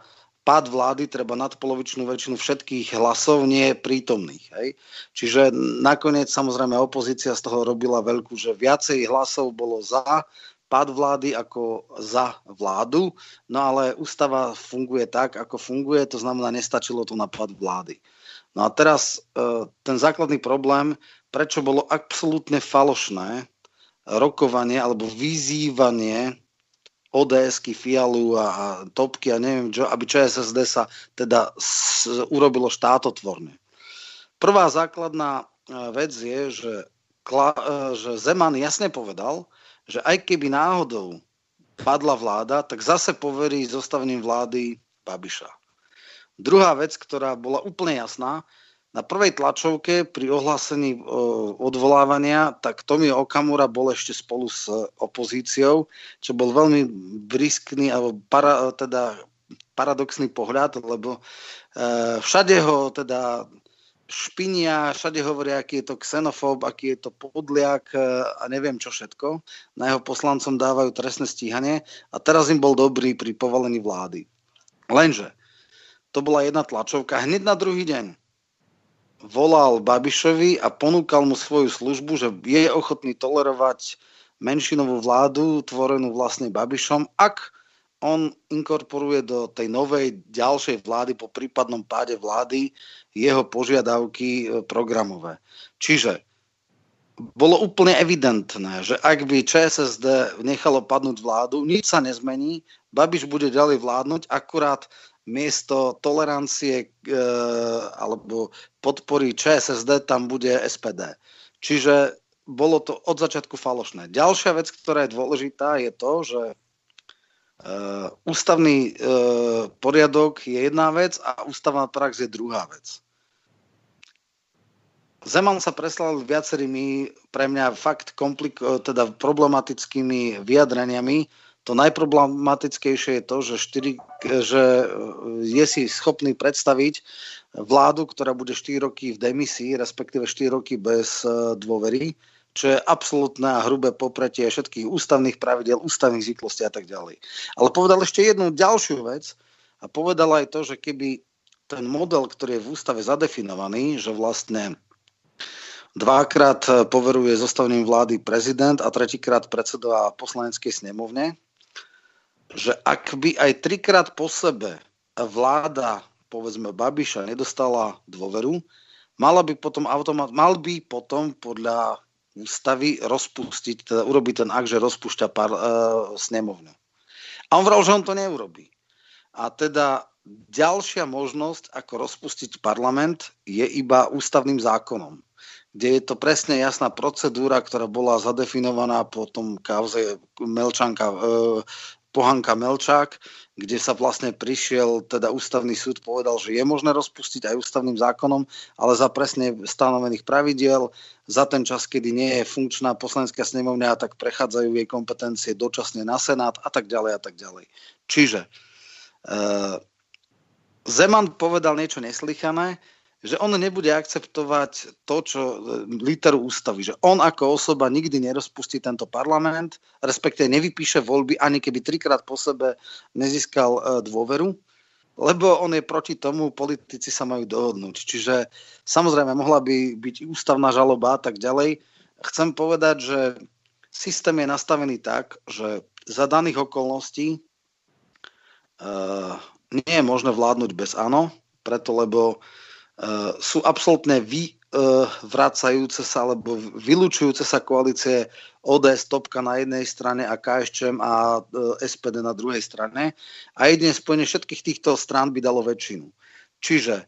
Speaker 3: pád vlády treba nadpolovičnú väčšinu všetkých hlasov nie prítomných. Hej? Čiže nakoniec samozrejme opozícia z toho robila veľkú, že viacej hlasov bolo za, pád vlády ako za vládu, no ale ústava funguje tak, ako funguje, to znamená, nestačilo to na pád vlády. No a teraz e, ten základný problém, prečo bolo absolútne falošné rokovanie alebo vyzývanie ODS-ky, Fialu a, a Topky a neviem čo, aby ČSSD sa teda s, urobilo štátotvorne. Prvá základná e, vec je, že, Kla, e, že Zeman jasne povedal, že aj keby náhodou padla vláda, tak zase poverí zostavením vlády Babiša. Druhá vec, ktorá bola úplne jasná, na prvej tlačovke pri ohlásení odvolávania, tak Tomio Okamura bol ešte spolu s opozíciou, čo bol veľmi briskný alebo para, teda paradoxný pohľad, lebo e, všade ho teda špinia, všade hovoria, aký je to xenofób, aký je to podliak e, a neviem čo všetko. Na jeho poslancom dávajú trestné stíhanie a teraz im bol dobrý pri povolení vlády. Lenže to bola jedna tlačovka. Hneď na druhý deň volal Babišovi a ponúkal mu svoju službu, že je ochotný tolerovať menšinovú vládu, tvorenú vlastne Babišom, ak on inkorporuje do tej novej ďalšej vlády po prípadnom páde vlády jeho požiadavky e, programové. Čiže bolo úplne evidentné, že ak by ČSSD nechalo padnúť vládu, nič sa nezmení, Babiš bude ďalej vládnuť, akurát miesto tolerancie e, alebo podpory ČSSD tam bude SPD. Čiže bolo to od začiatku falošné. Ďalšia vec, ktorá je dôležitá, je to, že Uh, ústavný uh, poriadok je jedna vec a ústavná prax je druhá vec. Zeman sa preslal viacerými pre mňa fakt komplik- teda problematickými vyjadreniami. To najproblematickejšie je to, že, štyri, že je si schopný predstaviť vládu, ktorá bude 4 roky v demisii, respektíve 4 roky bez dôvery čo je absolútne a hrubé popretie všetkých ústavných pravidel, ústavných zvyklostí a tak ďalej. Ale povedal ešte jednu ďalšiu vec a povedal aj to, že keby ten model, ktorý je v ústave zadefinovaný, že vlastne dvakrát poveruje zostavením vlády prezident a tretíkrát predseda poslaneckej snemovne, že ak by aj trikrát po sebe vláda, povedzme Babiša, nedostala dôveru, mala by potom automat, mal by potom podľa ústavy rozpustiť, teda urobiť ten akt, že rozpúšťa par, e, snemovňu. A on vral, že on to neurobí. A teda ďalšia možnosť, ako rozpustiť parlament, je iba ústavným zákonom, kde je to presne jasná procedúra, ktorá bola zadefinovaná po tom kauze Melčanka, e, Pohanka Melčák, kde sa vlastne prišiel, teda ústavný súd povedal, že je možné rozpustiť aj ústavným zákonom, ale za presne stanovených pravidiel, za ten čas, kedy nie je funkčná poslanecká snemovňa, tak prechádzajú jej kompetencie dočasne na Senát a tak ďalej a tak ďalej. Čiže e, Zeman povedal niečo neslychané, že on nebude akceptovať to, čo e, literu ústavy, že on ako osoba nikdy nerozpustí tento parlament, respektíve nevypíše voľby, ani keby trikrát po sebe nezískal e, dôveru, lebo on je proti tomu, politici sa majú dohodnúť. Čiže samozrejme mohla by byť ústavná žaloba a tak ďalej. Chcem povedať, že systém je nastavený tak, že za daných okolností uh, nie je možné vládnuť bez áno, preto lebo uh, sú absolútne vy, uh, vracajúce sa alebo vylúčujúce sa koalície ODS topka na jednej strane a KSČM a uh, SPD na druhej strane. A jedine spojenie všetkých týchto strán by dalo väčšinu. Čiže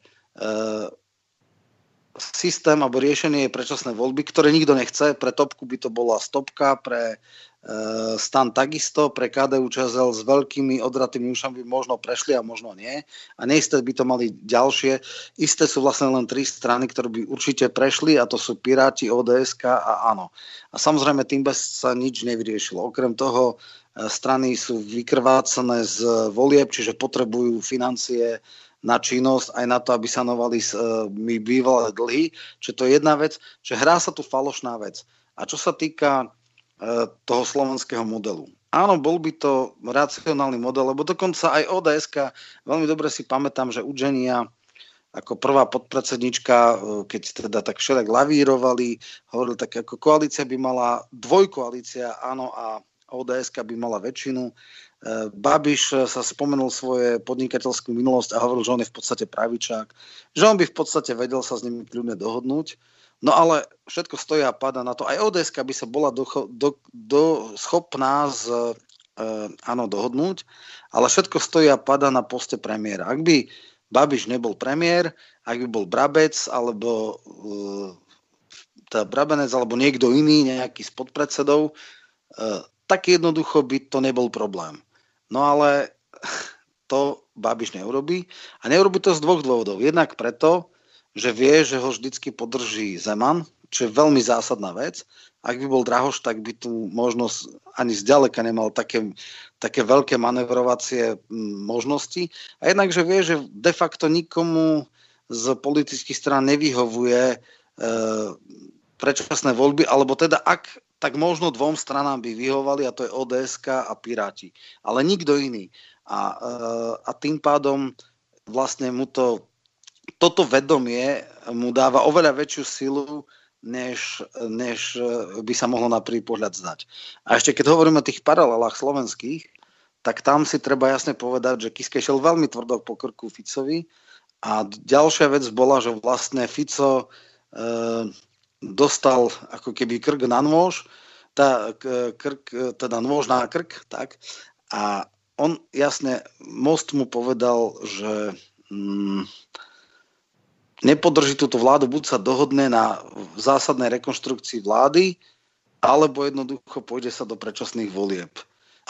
Speaker 3: systém alebo riešenie je predčasné voľby, ktoré nikto nechce. Pre topku by to bola stopka, pre Eh, stan takisto pre KDU ČSL s veľkými odratými ušami možno prešli a možno nie. A neisté by to mali ďalšie. Isté sú vlastne len tri strany, ktoré by určite prešli a to sú Piráti, ODS a áno. A samozrejme tým bez sa nič nevyriešilo. Okrem toho eh, strany sú vykrvácané z volieb, čiže potrebujú financie na činnosť, aj na to, aby sanovali mi bývalé dlhy. Čiže to je jedna vec, že hrá sa tu falošná vec. A čo sa týka E, toho slovenského modelu. Áno, bol by to racionálny model, lebo dokonca aj ods veľmi dobre si pamätám, že Udženia ako prvá podpredsednička, e, keď teda tak všelijak lavírovali, hovorili tak, ako koalícia by mala, dvojkoalícia, áno, a ods by mala väčšinu. Babiš sa spomenul svoje podnikateľskú minulosť a hovoril, že on je v podstate pravičák, že on by v podstate vedel sa s nimi kľudne dohodnúť. No ale všetko stojí a pada na to. Aj ODS by sa bola do, do, do, schopná z, e, áno, dohodnúť, ale všetko stojí a pada na poste premiéra. Ak by Babiš nebol premiér, ak by bol Brabec, alebo e, teda Brabenec, alebo niekto iný, nejaký z podpredsedov, e, tak jednoducho by to nebol problém. No ale to Babiš neurobí. A neurobi to z dvoch dôvodov. Jednak preto, že vie, že ho vždycky podrží Zeman, čo je veľmi zásadná vec. Ak by bol Drahoš, tak by tu možnosť ani zďaleka nemal také, také veľké manevrovacie možnosti. A jednak, že vie, že de facto nikomu z politických strán nevyhovuje e, predčasné voľby, alebo teda ak, tak možno dvom stranám by vyhovali, a to je ODS a Piráti. Ale nikto iný. A, e, a tým pádom vlastne mu to toto vedomie mu dáva oveľa väčšiu silu, než, než by sa mohlo na prvý pohľad zdať. A ešte keď hovoríme o tých paralelách slovenských, tak tam si treba jasne povedať, že Kiske šel veľmi tvrdo po krku Ficovi a ďalšia vec bola, že vlastne Fico e, dostal ako keby krk na nôž, tá, krk, teda nôž na krk, tak, a on jasne, Most mu povedal, že mm, nepodrží túto vládu, buď sa dohodne na zásadnej rekonštrukcii vlády, alebo jednoducho pôjde sa do predčasných volieb.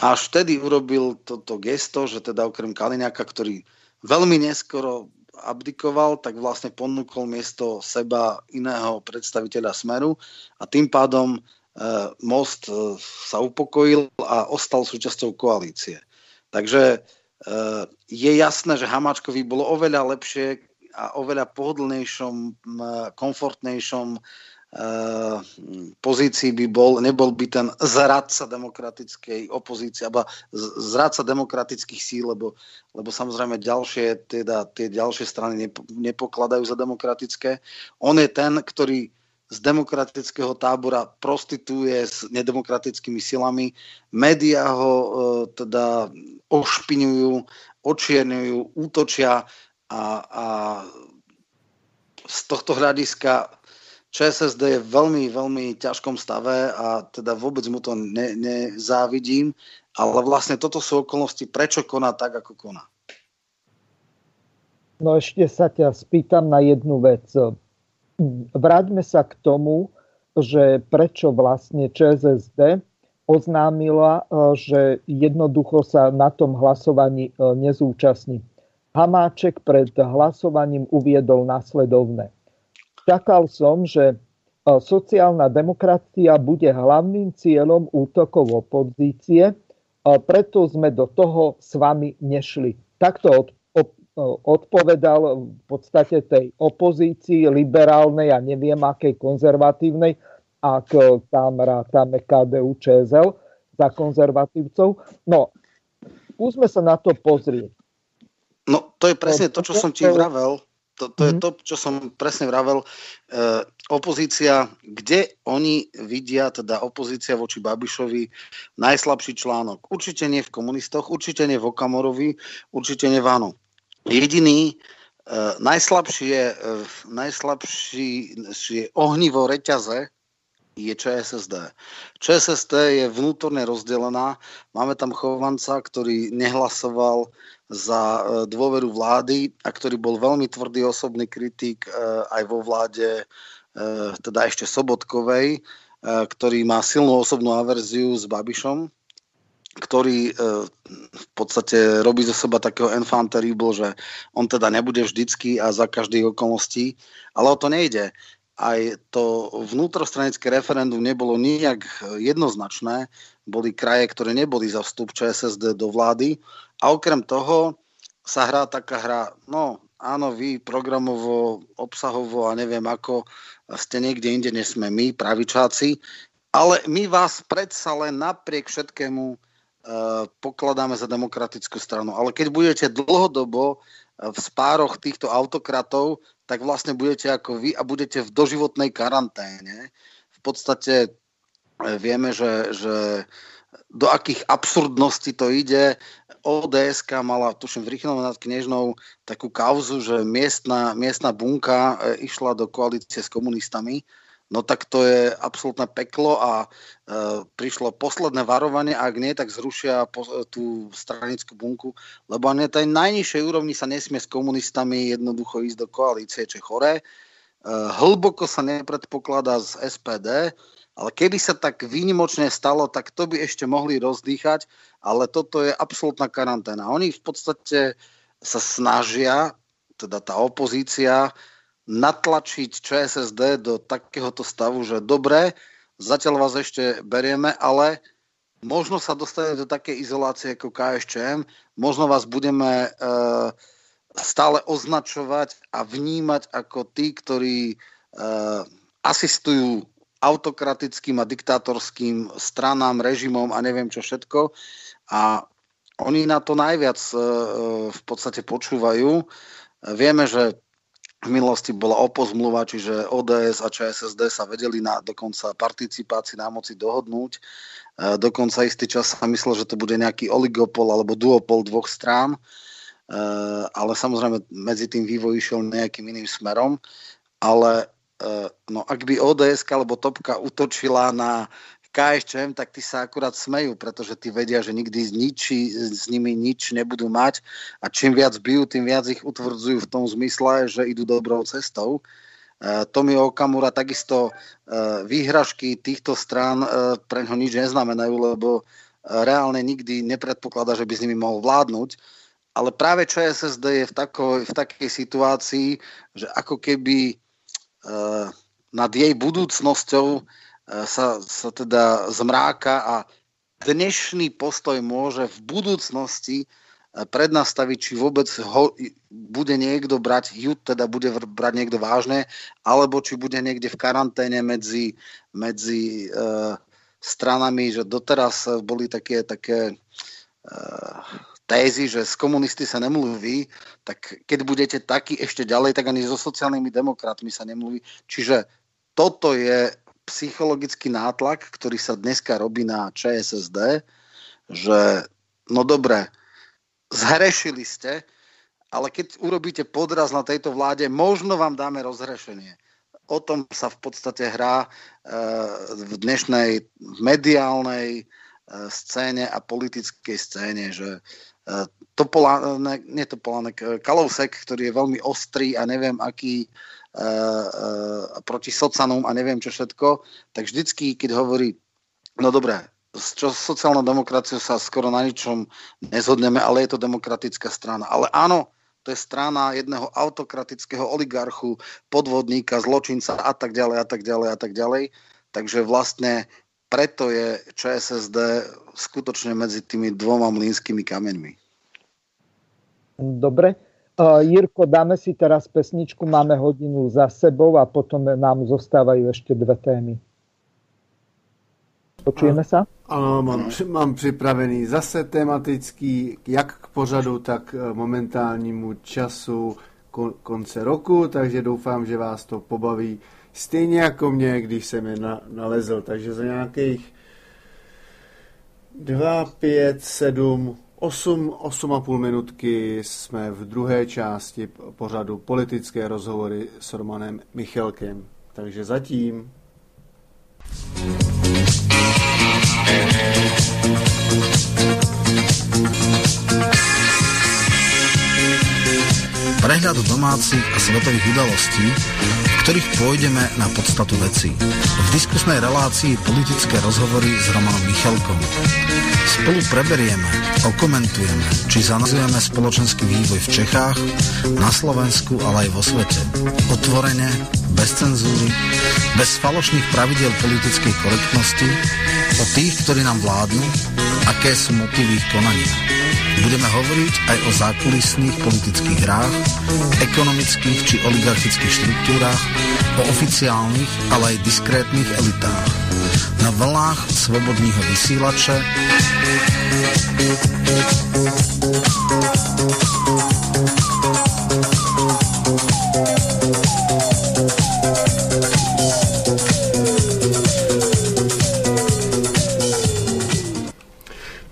Speaker 3: Až vtedy urobil toto gesto, že teda okrem Kaliňaka, ktorý veľmi neskoro abdikoval, tak vlastne ponúkol miesto seba iného predstaviteľa Smeru a tým pádom e, Most e, sa upokojil a ostal súčasťou koalície. Takže e, je jasné, že Hamáčkovi bolo oveľa lepšie, a oveľa pohodlnejšom, komfortnejšom pozícii by bol, nebol by ten zradca demokratickej opozície, alebo zradca demokratických síl, lebo, lebo samozrejme ďalšie, teda, tie ďalšie strany nepokladajú za demokratické. On je ten, ktorý z demokratického tábora prostituje s nedemokratickými silami. Média ho e, teda ošpiňujú, očierňujú, útočia a, a z tohto hľadiska ČSSD je veľmi, veľmi ťažkom stave a teda vôbec mu to ne, nezávidím, ale vlastne toto sú okolnosti, prečo koná tak, ako koná.
Speaker 4: No ešte sa ťa spýtam na jednu vec. Vráťme sa k tomu, že prečo vlastne ČSSD oznámila, že jednoducho sa na tom hlasovaní e, nezúčastní. Hamáček pred hlasovaním uviedol nasledovné. Čakal som, že e, sociálna demokracia bude hlavným cieľom útokov opozície, preto sme do toho s vami nešli. Takto od, odpovedal v podstate tej opozícii liberálnej a neviem akej konzervatívnej, ak tam rátame KDU ČSL za konzervatívcov. No, skúsme sa na to pozrieť.
Speaker 3: No, to je presne to, čo som ti vravel. To, to je mhm. to, čo som presne vravel. E, opozícia, kde oni vidia, teda opozícia voči Babišovi, najslabší článok. Určite nie v komunistoch, určite nie v Okamorovi, určite nie v Áno. Jediný, e, najslabší je, e, najslabší je ohnivo reťaze, je ČSSD. ČSSD je vnútorne rozdelená. Máme tam Chovanca, ktorý nehlasoval za e, dôveru vlády a ktorý bol veľmi tvrdý osobný kritik e, aj vo vláde, e, teda ešte Sobotkovej, ktorý má silnú osobnú averziu s Babišom, ktorý v podstate robí zo seba takého enfant že on teda nebude vždycky a za každých okolností, ale o to nejde aj to vnútrostranické referendum nebolo nijak jednoznačné. Boli kraje, ktoré neboli za vstup ČSSD do vlády. A okrem toho sa hrá taká hra, no áno, vy programovo, obsahovo a neviem ako ste niekde inde, než sme my, pravičáci, ale my vás predsa len napriek všetkému e, pokladáme za demokratickú stranu. Ale keď budete dlhodobo v spároch týchto autokratov, tak vlastne budete ako vy a budete v doživotnej karanténe. V podstate e, vieme, že, že do akých absurdností to ide. ODS mala, tuším, v Rychlom nad Knežnou takú kauzu, že miestna, miestna bunka e, išla do koalície s komunistami no tak to je absolútne peklo a e, prišlo posledné varovanie, ak nie, tak zrušia po, tú stranickú bunku, lebo na tej najnižšej úrovni sa nesmie s komunistami jednoducho ísť do koalície, čo je choré. E, hlboko sa nepredpokladá z SPD, ale keby sa tak výnimočne stalo, tak to by ešte mohli rozdýchať, ale toto je absolútna karanténa. Oni v podstate sa snažia, teda tá opozícia, natlačiť ČSSD do takéhoto stavu, že dobre, zatiaľ vás ešte berieme, ale možno sa dostane do takej izolácie ako KSČM, možno vás budeme e, stále označovať a vnímať ako tí, ktorí e, asistujú autokratickým a diktátorským stranám, režimom a neviem čo všetko. A oni na to najviac e, v podstate počúvajú. Vieme, že v minulosti bola opozmluva, čiže ODS a ČSSD sa vedeli na dokonca participácii na moci dohodnúť. E, dokonca istý čas sa myslel, že to bude nejaký oligopol alebo duopol dvoch strán, e, ale samozrejme medzi tým vývoj išiel nejakým iným smerom. Ale e, no, ak by ODS alebo Topka utočila na KSČM, tak tí sa akurát smejú, pretože tí vedia, že nikdy niči, s nimi nič nebudú mať a čím viac bijú, tým viac ich utvrdzujú v tom zmysle, že idú dobrou cestou. Uh, Tomio Okamura takisto uh, výhražky týchto strán uh, pre ňo nič neznamenajú, lebo reálne nikdy nepredpokladá, že by s nimi mohol vládnuť. Ale práve ČSSD je v, tako, v takej situácii, že ako keby nad jej budúcnosťou sa, sa teda zmráka a dnešný postoj môže v budúcnosti e, prednastaviť, či vôbec ho bude niekto brať, ju teda bude brať niekto vážne, alebo či bude niekde v karanténe medzi, medzi uh, stranami, že doteraz boli také, také uh, tézy, že s komunisty sa nemluví, tak keď budete takí ešte ďalej, tak ani so sociálnymi demokratmi sa nemluví. Čiže toto je psychologický nátlak, ktorý sa dneska robí na ČSSD, že no dobre, zhrešili ste, ale keď urobíte podraz na tejto vláde, možno vám dáme rozhrešenie. O tom sa v podstate hrá e, v dnešnej mediálnej e, scéne a politickej scéne, že e, Topolánek, nie Topolánek, Kalousek, ktorý je veľmi ostrý a neviem aký proti socanom a neviem čo všetko, tak vždycky, keď hovorí, no dobré, s čo sociálnou demokraciou sa skoro na ničom nezhodneme, ale je to demokratická strana. Ale áno, to je strana jedného autokratického oligarchu, podvodníka, zločinca a tak ďalej a tak ďalej a tak ďalej. Takže vlastne preto je ČSSD skutočne medzi tými dvoma mlínskymi kameňmi.
Speaker 4: Dobre. Jirko, dáme si teraz pesničku, máme hodinu za sebou a potom nám zostávajú ešte dve témy. Počujeme sa?
Speaker 2: Ano, mám, mám připravený zase tematický, jak k pořadu, tak e, momentálnímu času konce roku, takže doufám, že vás to pobaví stejně jako mě, když jsem je na, nalezl. Takže za nějakých 2, 5, 7, 8, 8,5 minutky jsme v druhé části pořadu politické rozhovory s Romanem Michelkem. Takže zatím.
Speaker 1: Prehľad domácich a svetových udalostí, v ktorých pôjdeme na podstatu veci. V diskusnej relácii politické rozhovory s Romanom Michalkom. Spolu preberieme, okomentujeme, či zanazujeme spoločenský vývoj v Čechách, na Slovensku, ale aj vo svete. Otvorene, bez cenzúry, bez falošných pravidel politickej korektnosti, o tých, ktorí nám vládnu, aké sú motívy ich konania. Budeme hovoriť aj o zákulisných politických hrách, ekonomických či oligarchických štruktúrách, o oficiálnych, ale aj diskrétnych elitách. Na vlnách slobodného vysílače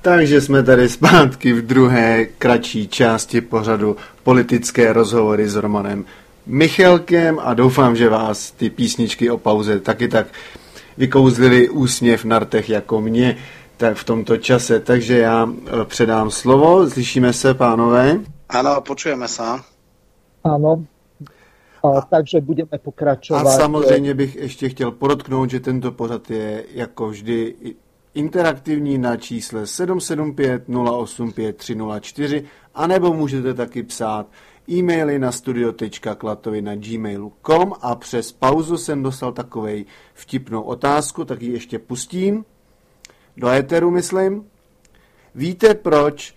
Speaker 2: Takže jsme tady zpátky v druhé kratší části pořadu politické rozhovory s Romanem Michelkem a doufám, že vás ty písničky o pauze taky tak vykouzlili úsměv na rtech jako mě tak v tomto čase. Takže já eh, předám slovo. Slyšíme se, pánové?
Speaker 3: Ano, počujeme se.
Speaker 4: Ano. A, takže budeme pokračovat.
Speaker 2: A samozřejmě bych ještě chtěl podotknout, že tento pořad je jako vždy interaktivní na čísle 775 085 304 anebo můžete taky psát e-maily na studio.klatovi na a přes pauzu jsem dostal takovej vtipnou otázku, tak ji ještě pustím. Do éteru, myslím. Víte, proč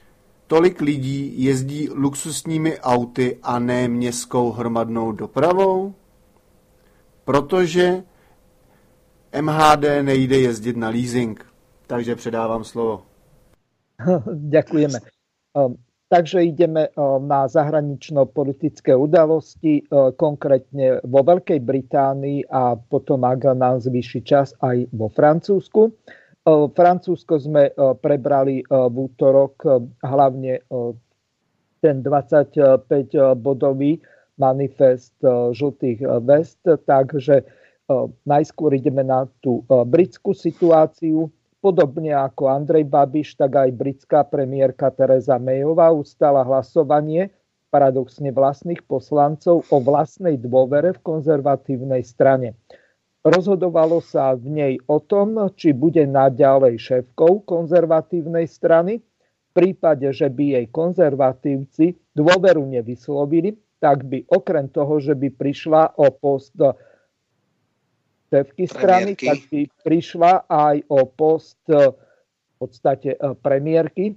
Speaker 2: tolik lidí jezdí luxusními auty a ne městskou hromadnou dopravou? Protože MHD nejde jezdit na leasing takže předávám slovo.
Speaker 4: Ďakujeme. Ehm, takže ideme na zahranično-politické udalosti, konkrétne vo Veľkej Británii a potom, ak nám zvýši čas, aj vo Francúzsku. Francúzsko sme prebrali v útorok hlavne ten 25-bodový manifest žltých vest, takže najskôr ideme na tú britskú situáciu Podobne ako Andrej Babiš, tak aj britská premiérka Teresa Mayová ustala hlasovanie paradoxne vlastných poslancov o vlastnej dôvere v konzervatívnej strane. Rozhodovalo sa v nej o tom, či bude naďalej šéfkou konzervatívnej strany. V prípade, že by jej konzervatívci dôveru nevyslovili, tak by okrem toho, že by prišla o post šéfky strany, tak by prišla aj o post e, v podstate e, premiérky.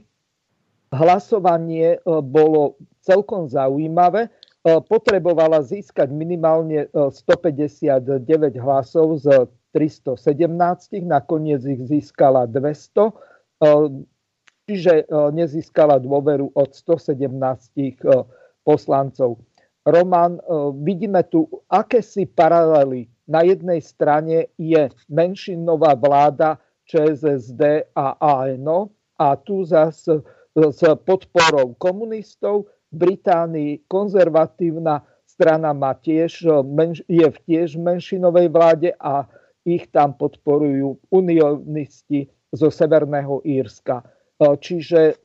Speaker 4: Hlasovanie e, bolo celkom zaujímavé. Potrebovala získať minimálne 159 hlasov z 317, nakoniec ich získala 200, čiže nezískala dôveru od 117 poslancov. Roman, vidíme tu akési paralely na jednej strane je menšinová vláda ČSSD a ANO a tu zase s podporou komunistov. V Británii konzervatívna strana má tiež, je v tiež menšinovej vláde a ich tam podporujú unionisti zo Severného Írska. Čiže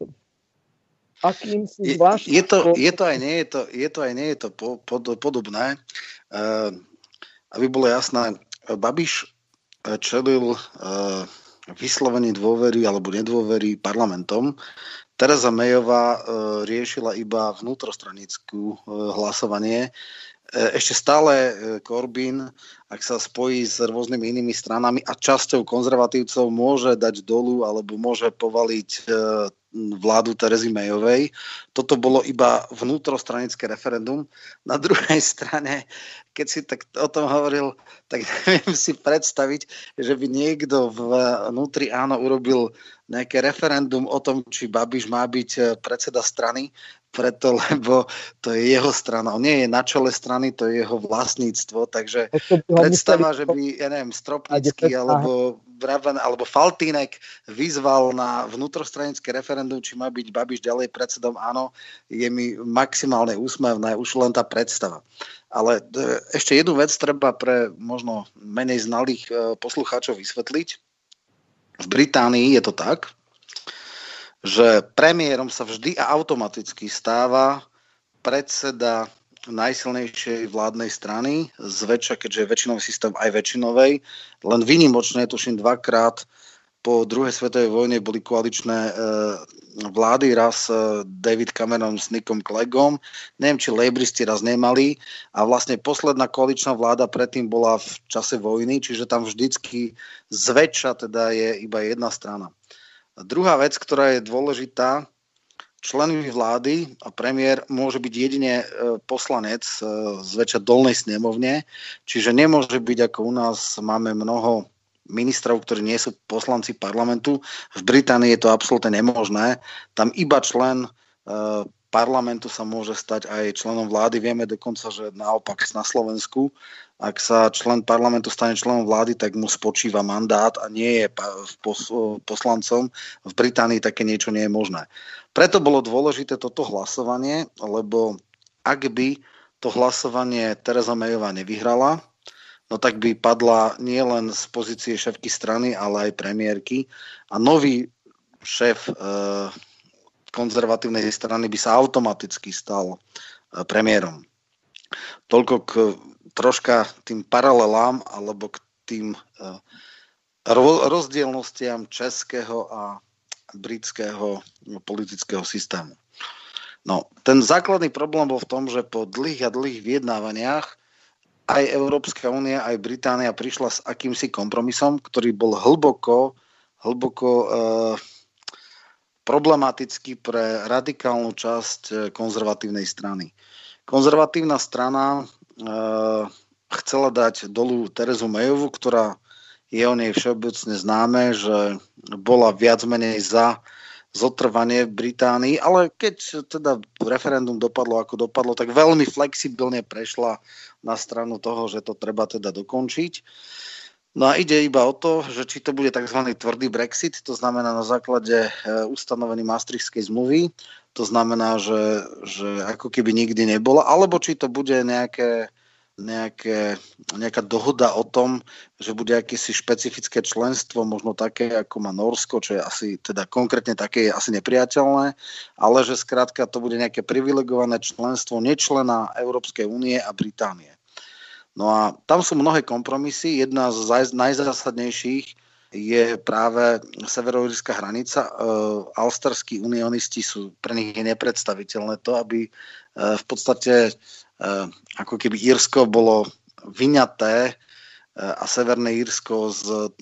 Speaker 4: akým si zvláštnym...
Speaker 3: Je, je, to, je to aj nie je to, je to, aj nie je to po, pod, podobné. Uh, aby bolo jasné, Babiš eh, čelil uh, vyslovení dôvery alebo nedôvery parlamentom. Teresa Mayová uh, riešila iba vnútrostranickú hlasovanie. Ešte stále Corbyn, ak sa spojí s rôznymi inými stranami a časťou konzervatívcov, môže dať dolu alebo môže povaliť vládu Terezy Mayovej. Toto bolo iba vnútrostranické referendum. Na druhej strane, keď si tak o tom hovoril, tak neviem si predstaviť, že by niekto vnútri áno urobil nejaké referendum o tom, či Babiš má byť eh, predseda strany, preto, lebo to je jeho strana. On nie je na čele strany, to je jeho vlastníctvo, takže predstava, že by, ja neviem, Stropnický alebo Braven alebo Faltínek vyzval na vnútrostranické referendum, či má byť Babiš ďalej predsedom, áno, je mi maximálne úsmevné, už len tá predstava. Ale e, ešte jednu vec treba pre možno menej znalých e, poslucháčov vysvetliť. V Británii je to tak, že premiérom sa vždy a automaticky stáva predseda najsilnejšej vládnej strany, zväčša, keďže je väčšinový systém aj väčšinovej, len vynimočne, tuším dvakrát po druhej svetovej vojne boli koaličné e, vlády, raz e, David Cameron s Nickom Cleggom, neviem, či lejbristi raz nemali. A vlastne posledná koaličná vláda predtým bola v čase vojny, čiže tam vždycky zväčša teda je iba jedna strana. Druhá vec, ktorá je dôležitá, členmi vlády a premiér môže byť jedine e, poslanec e, z väčšia dolnej snemovne, čiže nemôže byť ako u nás máme mnoho ministrov, ktorí nie sú poslanci parlamentu. V Británii je to absolútne nemožné. Tam iba člen e, parlamentu sa môže stať aj členom vlády. Vieme dokonca, že naopak na Slovensku ak sa člen parlamentu stane členom vlády, tak mu spočíva mandát a nie je poslancom. V Británii také niečo nie je možné. Preto bolo dôležité toto hlasovanie, lebo ak by to hlasovanie Teresa Mayová nevyhrala, no tak by padla nielen z pozície šéfky strany, ale aj premiérky a nový šéf e, konzervatívnej strany by sa automaticky stal e, premiérom. Toľko k troška tým paralelám alebo k tým eh, rozdielnostiam českého a britského politického systému. No, ten základný problém bol v tom, že po dlhých a dlhých vyjednávaniach aj Európska únia, aj Británia prišla s akýmsi kompromisom, ktorý bol hlboko, hlboko e, problematický pre radikálnu časť eh, konzervatívnej strany. Konzervatívna strana chcela dať dolu Terezu Majovu, ktorá je o nej všeobecne známe, že bola viac menej za zotrvanie Británii, ale keď teda referendum dopadlo ako dopadlo, tak veľmi flexibilne prešla na stranu toho, že to treba teda dokončiť. No a ide iba o to, že či to bude tzv. tvrdý Brexit, to znamená na základe eh, ustanovení Maastrichtskej zmluvy, to znamená, že, že ako keby nikdy nebola, alebo či to bude nejaké, nejaké, nejaká dohoda o tom, že bude akési špecifické členstvo, možno také, ako má Norsko, čo je asi, teda konkrétne také je asi nepriateľné, ale že skrátka to bude nejaké privilegované členstvo nečlena Európskej únie a Británie. No a tam sú mnohé kompromisy. Jedna z najzásadnejších je práve severoírska hranica. E, Alsterskí unionisti sú pre nich nepredstaviteľné to, aby e, v podstate e, ako keby Írsko bolo vyňaté a Severné Írsko z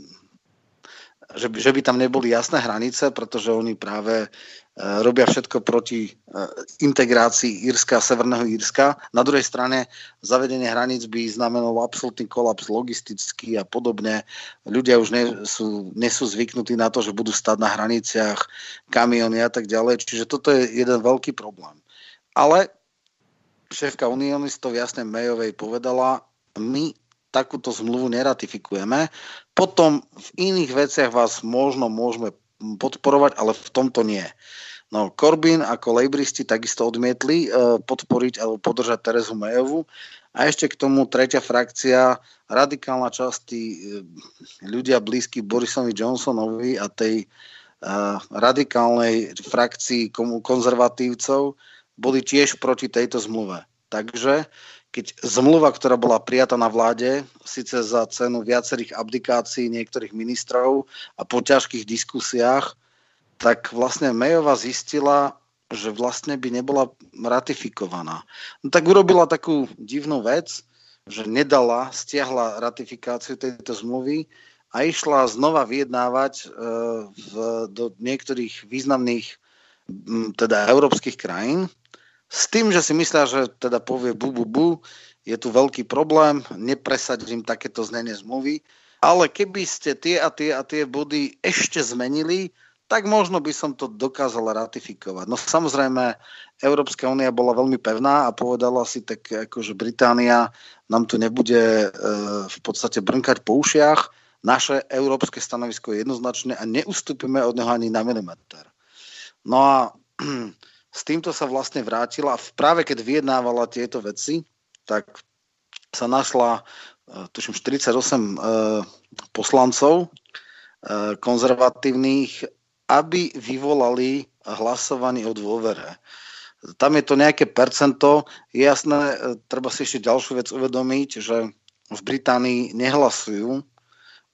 Speaker 3: že by, že by tam neboli jasné hranice, pretože oni práve robia všetko proti eh, integrácii Írska Severného Írska. Na druhej strane zavedenie hraníc by znamenalo absolútny kolaps logistický a podobne. Ľudia už nie sú, nie sú zvyknutí na to, že budú stať na hraniciach kamiony a tak ďalej. Čiže toto je jeden veľký problém. Ale šéfka unionistov jasne Mayovej povedala, my takúto zmluvu neratifikujeme. Potom v iných veciach vás možno môžeme podporovať, ale v tomto nie. No, Corbyn ako lejbristi takisto odmietli uh, podporiť alebo podržať Terezu Mayovu. A ešte k tomu tretia frakcia, radikálna časť tí uh, ľudia blízky Borisovi Johnsonovi a tej uh, radikálnej frakcii konzervatívcov boli tiež proti tejto zmluve. Takže keď zmluva, ktorá bola prijatá na vláde, síce za cenu viacerých abdikácií niektorých ministrov a po ťažkých diskusiách, tak vlastne Mayová zistila, že vlastne by nebola ratifikovaná. No tak urobila takú divnú vec, že nedala, stiahla ratifikáciu tejto zmluvy a išla znova vyjednávať e, v, do niektorých významných teda európskych krajín, s tým, že si myslia, že teda povie bu, bu, bu, je tu veľký problém, nepresadím takéto znenie zmluvy, ale keby ste tie a tie a tie body ešte zmenili, tak možno by som to dokázal ratifikovať. No samozrejme, Európska únia bola veľmi pevná a povedala si tak, ako, že Británia nám tu nebude e, v podstate brnkať po ušiach. Naše európske stanovisko je jednoznačné a neustúpime od neho ani na milimeter. No a s týmto sa vlastne vrátila. Práve keď vyjednávala tieto veci, tak sa našla, e, tuším, 48 e, poslancov e, konzervatívnych aby vyvolali hlasovanie o dôvere. Tam je to nejaké percento. Je jasné, e, treba si ešte ďalšiu vec uvedomiť, že v Británii nehlasujú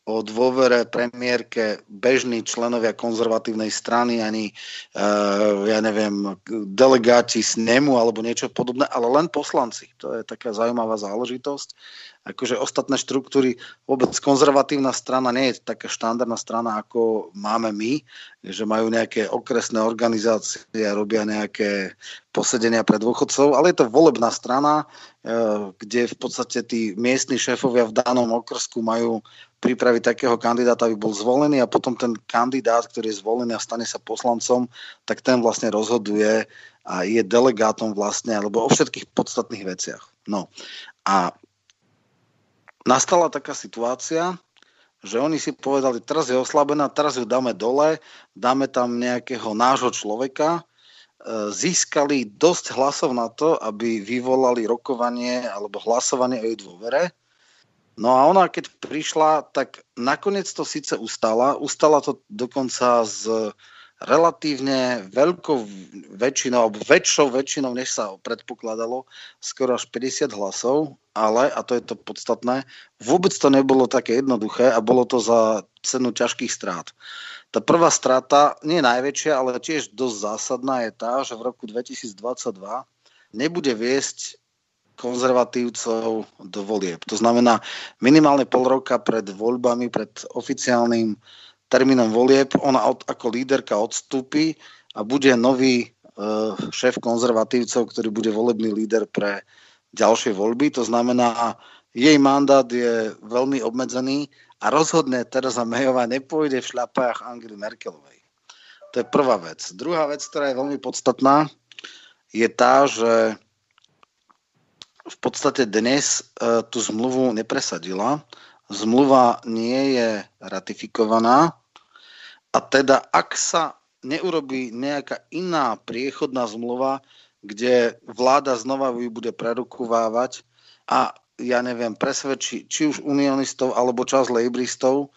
Speaker 3: o dôvere premiérke bežní členovia konzervatívnej strany, ani uh, ja neviem, delegáti z alebo niečo podobné, ale len poslanci. To je taká zaujímavá záležitosť akože ostatné štruktúry, vôbec konzervatívna strana nie je taká štandardná strana, ako máme my, že majú nejaké okresné organizácie a robia nejaké posedenia pre dôchodcov, ale je to volebná strana, eh, kde v podstate tí miestni šéfovia v danom okrsku majú pripraviť takého kandidáta, aby bol zvolený a potom ten kandidát, ktorý je zvolený a stane sa poslancom, tak ten vlastne rozhoduje a je delegátom vlastne, alebo o všetkých podstatných veciach. No a nastala taká situácia, že oni si povedali, teraz je oslabená, teraz ju dáme dole, dáme tam nejakého nášho človeka, e, získali dosť hlasov na to, aby vyvolali rokovanie alebo hlasovanie o jej dôvere. No a ona, keď prišla, tak nakoniec to síce ustala, ustala to dokonca s relatívne veľkou väčšinou, alebo väčšou väčšinou, než sa predpokladalo, skoro až 50 hlasov, ale, a to je to podstatné, vôbec to nebolo také jednoduché a bolo to za cenu ťažkých strát. Tá prvá strata, nie najväčšia, ale tiež dosť zásadná je tá, že v roku 2022 nebude viesť konzervatívcov do volieb. To znamená minimálne pol roka pred voľbami, pred oficiálnym termínom volieb ona od, ako líderka odstúpi a bude nový e, šéf konzervatívcov, ktorý bude volebný líder pre ďalšie voľby. To znamená, jej mandát je veľmi obmedzený a rozhodne Teresa Mayová nepôjde v šľapách Angely Merkelovej. To je prvá vec. Druhá vec, ktorá je veľmi podstatná, je tá, že v podstate dnes e, tú zmluvu nepresadila. Zmluva nie je ratifikovaná a teda, ak sa neurobí nejaká iná priechodná zmluva, kde vláda znova ju bude prerukovávať a ja neviem, presvedčí či už unionistov alebo čas lejbristov,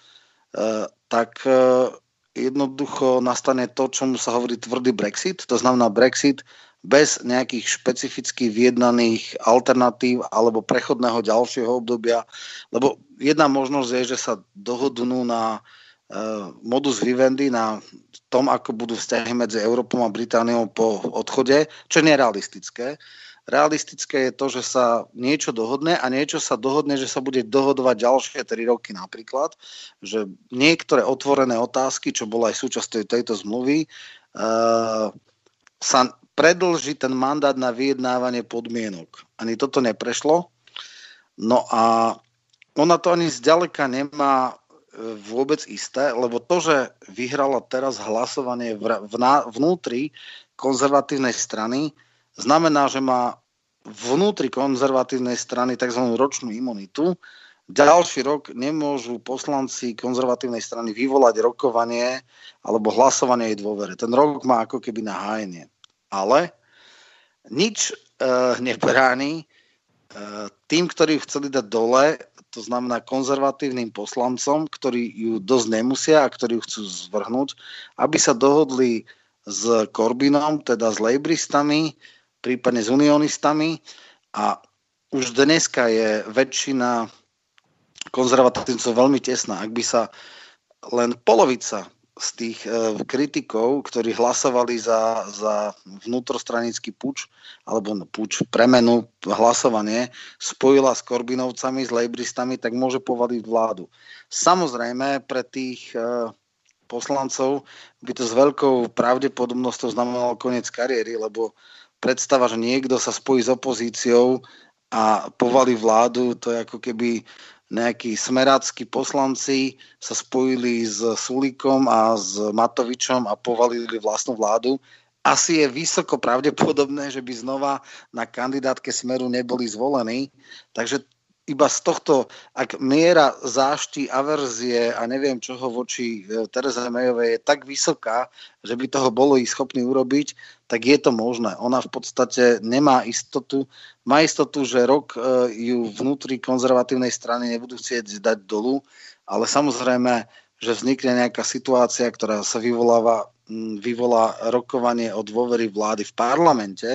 Speaker 3: eh, tak eh, jednoducho nastane to, čomu sa hovorí tvrdý Brexit. To znamená Brexit bez nejakých špecificky vyjednaných alternatív alebo prechodného ďalšieho obdobia. Lebo jedna možnosť je, že sa dohodnú na modus vivendi na tom, ako budú vzťahy medzi Európou a Britániou po odchode, čo je realistické. Realistické je to, že sa niečo dohodne a niečo sa dohodne, že sa bude dohodovať ďalšie 3 roky napríklad, že niektoré otvorené otázky, čo bola aj súčasťou tejto zmluvy, uh, sa predlží ten mandát na vyjednávanie podmienok. Ani toto neprešlo. No a ona to ani zďaleka nemá vôbec isté, lebo to, že vyhrala teraz hlasovanie vnútri konzervatívnej strany, znamená, že má vnútri konzervatívnej strany tzv. ročnú imunitu. Ďalší rok nemôžu poslanci konzervatívnej strany vyvolať rokovanie alebo hlasovanie jej dôvere. Ten rok má ako keby na hájenie. Ale nič e, nebráni e, tým, ktorí chceli dať dole, to znamená konzervatívnym poslancom, ktorí ju dosť nemusia a ktorí ju chcú zvrhnúť, aby sa dohodli s Corbynom, teda s lejbristami, prípadne s unionistami a už dneska je väčšina konzervatívcov veľmi tesná. Ak by sa len polovica z tých e, kritikov, ktorí hlasovali za, za vnútrostranický puč, alebo no, puč, premenu, hlasovanie, spojila s Korbinovcami, s lejbristami, tak môže povaliť vládu. Samozrejme, pre tých e, poslancov, by to s veľkou pravdepodobnosťou znamenalo koniec kariéry, lebo predstava, že niekto sa spojí s opozíciou a povalí vládu, to je ako keby nejakí smerácky poslanci sa spojili s Sulíkom a s Matovičom a povalili vlastnú vládu. Asi je vysoko pravdepodobné, že by znova na kandidátke Smeru neboli zvolení. Takže iba z tohto, ak miera zášti, averzie a neviem čoho voči e, Tereze Mejovej je tak vysoká, že by toho bolo ich schopný urobiť, tak je to možné. Ona v podstate nemá istotu, má istotu, že rok e, ju vnútri konzervatívnej strany nebudú chcieť dať dolu, ale samozrejme, že vznikne nejaká situácia, ktorá sa vyvoláva, vyvolá rokovanie o dôvery vlády v parlamente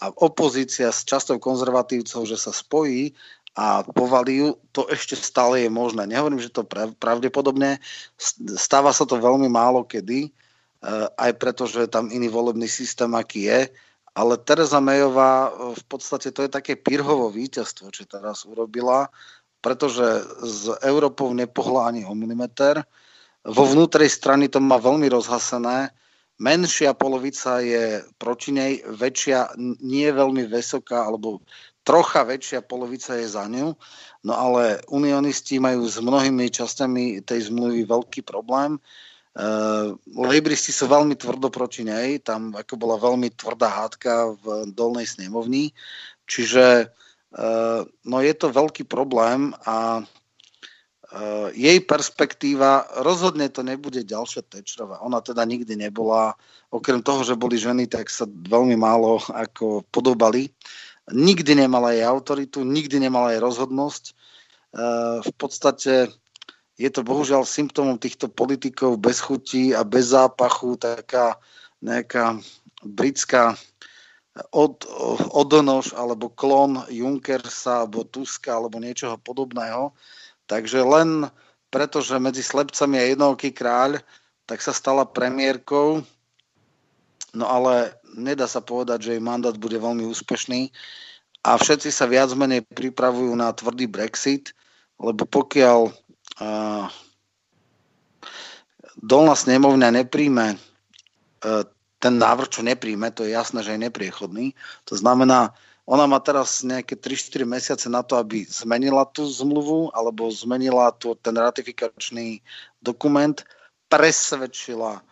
Speaker 3: a opozícia s častou konzervatívcov, že sa spojí a povalí ju, to ešte stále je možné. Nehovorím, že to pravdepodobne, stáva sa to veľmi málo kedy, aj preto, že je tam iný volebný systém, aký je, ale Teresa Mayová eh, v podstate to je také Pirhovo víťazstvo, čo teraz urobila, pretože s Európou nepohla ani o milimeter. Vo vnútrej strany to má veľmi rozhasené. Menšia polovica je proti nej, väčšia nie veľmi vysoká, alebo trocha väčšia polovica je za ňu, no ale unionisti majú s mnohými časťami tej zmluvy veľký problém. Uh, Lejbristi sú veľmi tvrdo proti nej, tam ako bola veľmi tvrdá hádka v dolnej snemovni, čiže uh, no je to veľký problém a uh, jej perspektíva, rozhodne to nebude ďalšia Tečrová. Ona teda nikdy nebola, okrem toho, že boli ženy, tak sa veľmi málo ako podobali nikdy nemala jej autoritu, nikdy nemala jej rozhodnosť. E, v podstate je to bohužiaľ symptómom týchto politikov bez chutí a bez zápachu, taká nejaká britská od, odnož alebo klon Junkersa alebo Tuska alebo niečoho podobného. Takže len preto, že medzi slepcami je jednoký kráľ, tak sa stala premiérkou. No ale nedá sa povedať, že jej mandát bude veľmi úspešný a všetci sa viac menej pripravujú na tvrdý Brexit, lebo pokiaľ dolná snemovňa nepríjme uh, ten návrh, čo nepríjme, to je jasné, že je nepriechodný. To znamená, ona má teraz nejaké 3-4 mesiace na to, aby zmenila tú zmluvu alebo zmenila tú, ten ratifikačný dokument, presvedčila e,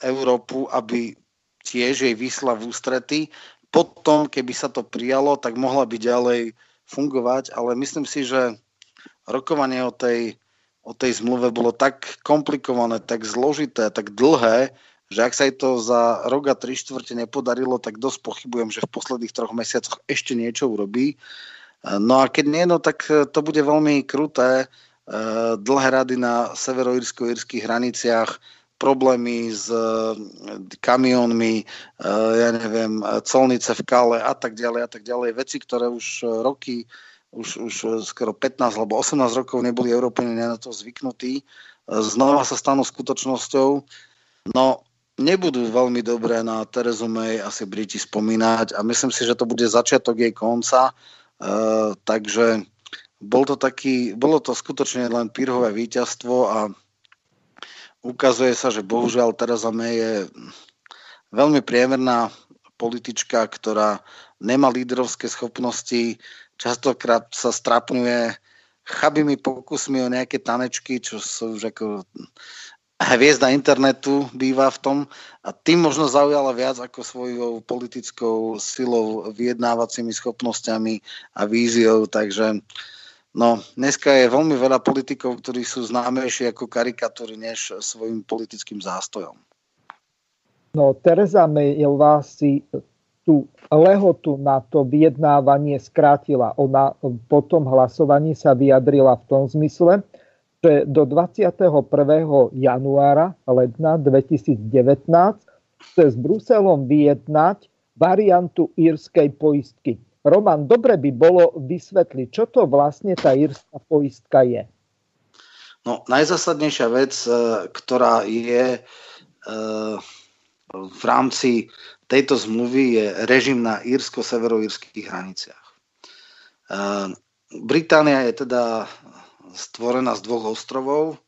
Speaker 3: Európu, aby tiež jej vysla v ústrety. Potom, keby sa to prijalo, tak mohla by ďalej fungovať, ale myslím si, že rokovanie o tej, o tej zmluve bolo tak komplikované, tak zložité, tak dlhé, že ak sa jej to za rok a tri štvrte nepodarilo, tak dosť pochybujem, že v posledných troch mesiacoch ešte niečo urobí. No a keď nie, no tak to bude veľmi kruté. Eh, dlhé rady na severoírsko-írskych hraniciach, problémy s e, kamionmi, e, ja neviem, colnice v Kale a tak ďalej a tak ďalej. Veci, ktoré už roky, už, už skoro 15 alebo 18 rokov neboli Európania na to zvyknutí, znova sa stanú skutočnosťou. No, nebudú veľmi dobré na Terezu May asi Briti spomínať a myslím si, že to bude začiatok jej konca. Uh, takže bol to taký, bolo to skutočne len pírhové víťazstvo a ukazuje sa, že bohužiaľ Teresa May je veľmi priemerná politička, ktorá nemá lídrovské schopnosti, častokrát sa strapňuje chabými pokusmi o nejaké tanečky, čo sú už ako hviezda internetu býva v tom a tým možno zaujala viac ako svojou politickou silou, vyjednávacími schopnosťami a víziou, takže No, dneska je veľmi veľa politikov, ktorí sú známejší ako karikatúry, než svojim politickým zástojom.
Speaker 4: No, Teresa Mayová si tú lehotu na to vyjednávanie skrátila. Ona po tom hlasovaní sa vyjadrila v tom zmysle, že do 21. januára ledna 2019 chce s Bruselom vyjednať variantu írskej poistky. Roman, dobre by bolo vysvetliť, čo to vlastne tá írska poistka je.
Speaker 3: No, najzásadnejšia vec, e, ktorá je e, v rámci tejto zmluvy, je režim na írsko-severoírskych hraniciach. E, Británia je teda stvorená z dvoch ostrovov,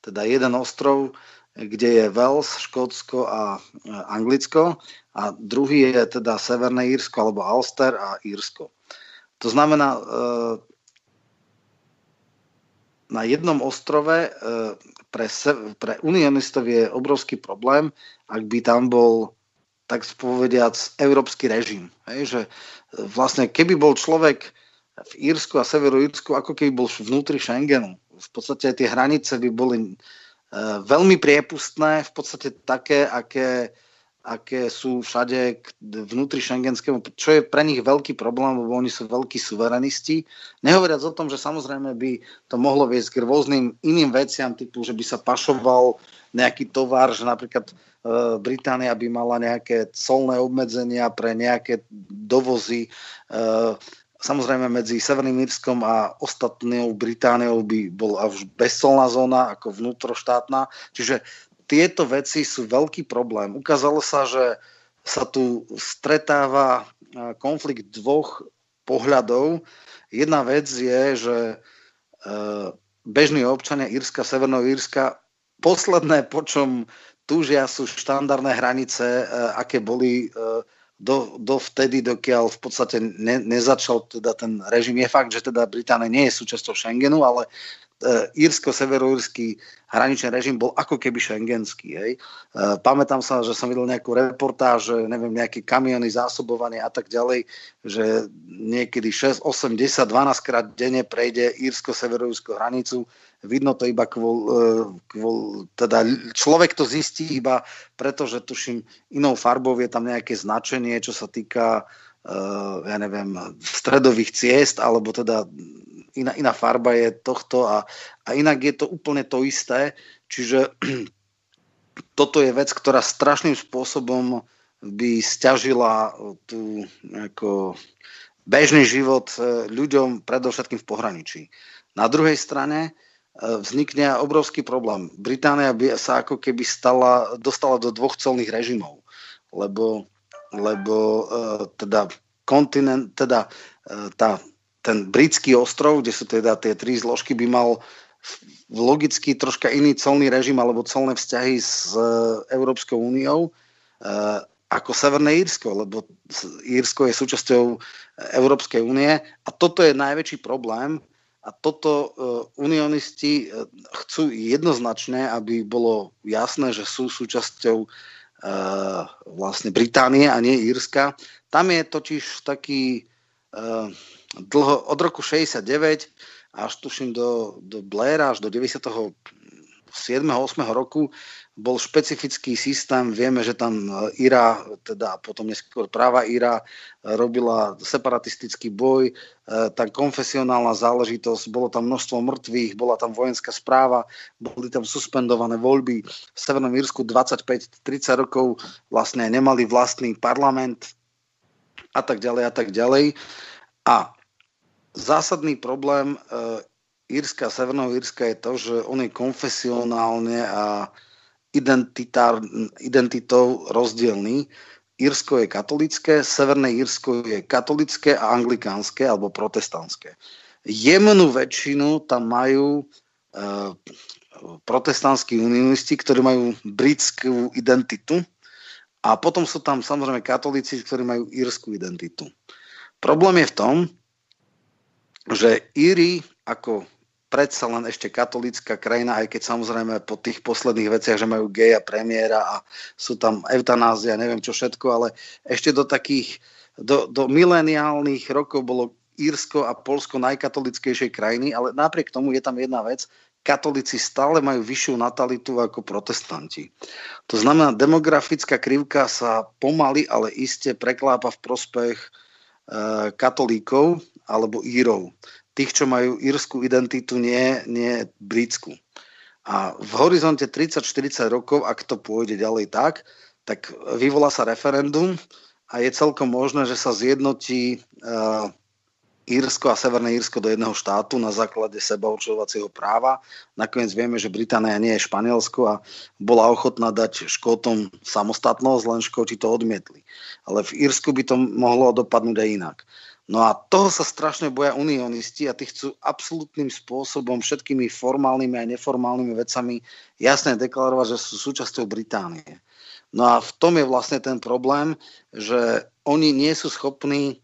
Speaker 3: teda jeden ostrov, kde je Wales, Škótsko a Anglicko a druhý je teda Severné Írsko alebo Ulster a Írsko. To znamená, na jednom ostrove pre, pre unionistov je obrovský problém, ak by tam bol tak povediac európsky režim. Hej, že vlastne keby bol človek v Írsku a Severoírsku, ako keby bol vnútri Schengenu. V podstate tie hranice by boli uh, veľmi priepustné, v podstate také, aké, aké sú všade vnútri šengenskému, čo je pre nich veľký problém, lebo oni sú veľkí suverenisti. Nehovoriac o tom, že samozrejme by to mohlo viesť k rôznym iným veciam, typu, že by sa pašoval nejaký tovar, že napríklad uh, Británia by mala nejaké colné obmedzenia pre nejaké dovozy. Uh, Samozrejme medzi Severným Írskom a ostatnou Britániou by bola už bezcolná zóna ako vnútroštátna. Čiže tieto veci sú veľký problém. Ukázalo sa, že sa tu stretáva konflikt dvoch pohľadov. Jedna vec je, že e, bežní občania Írska, Severného Írska, posledné, po čom túžia sú štandardné hranice, e, aké boli e, do, do vtedy, dokiaľ v podstate ne, nezačal teda ten režim. Je fakt, že teda Británia nie je súčasťou Schengenu, ale írsko-severoírsky hraničný režim bol ako keby šengenský. Hej. E, pamätám sa, že som videl nejakú reportáž, neviem, nejaké kamiony, zásobovanie a tak ďalej, že niekedy 6, 8, 10, 12 krát denne prejde írsko-severoírskú hranicu vidno to iba kvôl, e, kvôl, teda človek to zistí iba preto, že tuším inou farbou je tam nejaké značenie, čo sa týka uh, ja neviem, stredových ciest, alebo teda iná, iná farba je tohto a, a inak je to úplne to isté, čiže toto je vec, ktorá strašným spôsobom by stiažila tú ako bežný život e, ľuďom predovšetkým v pohraničí. Na druhej strane vznikne obrovský problém. Británia by sa ako keby stala, dostala do dvoch colných režimov, lebo, lebo uh, teda kontinent, teda uh, tá, ten britský ostrov, kde sú teda tie tri zložky, by mal logicky troška iný colný režim alebo colné vzťahy s uh, Európskou úniou ako Severné Írsko, lebo Írsko je súčasťou Európskej únie. A toto je najväčší problém, a toto unionisti chcú jednoznačne, aby bolo jasné, že sú súčasťou vlastne Británie a nie Írska. Tam je totiž taký uh, dlho, od roku 69 až tuším do, do Blaira, až do 97. 8. roku bol špecifický systém. Vieme, že tam e, Ira, teda potom neskôr práva Ira, e, robila separatistický boj, e, tá konfesionálna záležitosť, bolo tam množstvo mŕtvych, bola tam vojenská správa, boli tam suspendované voľby. V Severnom Írsku 25-30 rokov vlastne nemali vlastný parlament a tak ďalej a tak ďalej. A zásadný problém Írska Severného Írska je to, že on je konfesionálne a identitou rozdielný. Írsko je katolické, Severné Írsko je katolické a anglikánske alebo protestantské. Jemnú väčšinu tam majú e, protestantskí unionisti, ktorí majú britskú identitu a potom sú tam samozrejme katolíci, ktorí majú írskú identitu. Problém je v tom, že Íry ako predsa len ešte katolická krajina, aj keď samozrejme po tých posledných veciach, že majú geja premiéra a sú tam eutanázia, neviem čo všetko, ale ešte do takých, do, do mileniálnych rokov bolo Írsko a Polsko najkatolickejšej krajiny, ale napriek tomu je tam jedna vec, katolíci stále majú vyššiu natalitu ako protestanti. To znamená, demografická krivka sa pomaly, ale iste preklápa v prospech e, katolíkov alebo Írov tých, čo majú írskú identitu, nie, nie britskú. A v horizonte 30-40 rokov, ak to pôjde ďalej tak, tak vyvolá sa referendum a je celkom možné, že sa zjednotí uh, Írsko a Severné Írsko do jedného štátu na základe sebaurčovacieho práva. Nakoniec vieme, že Británia nie je Španielsko a bola ochotná dať Škótom samostatnosť, len Škóti to odmietli. Ale v Írsku by to mohlo dopadnúť aj inak. No a toho sa strašne boja unionisti a tí chcú absolútnym spôsobom všetkými formálnymi a neformálnymi vecami jasne deklarovať, že sú súčasťou Británie. No a v tom je vlastne ten problém, že oni nie sú schopní e,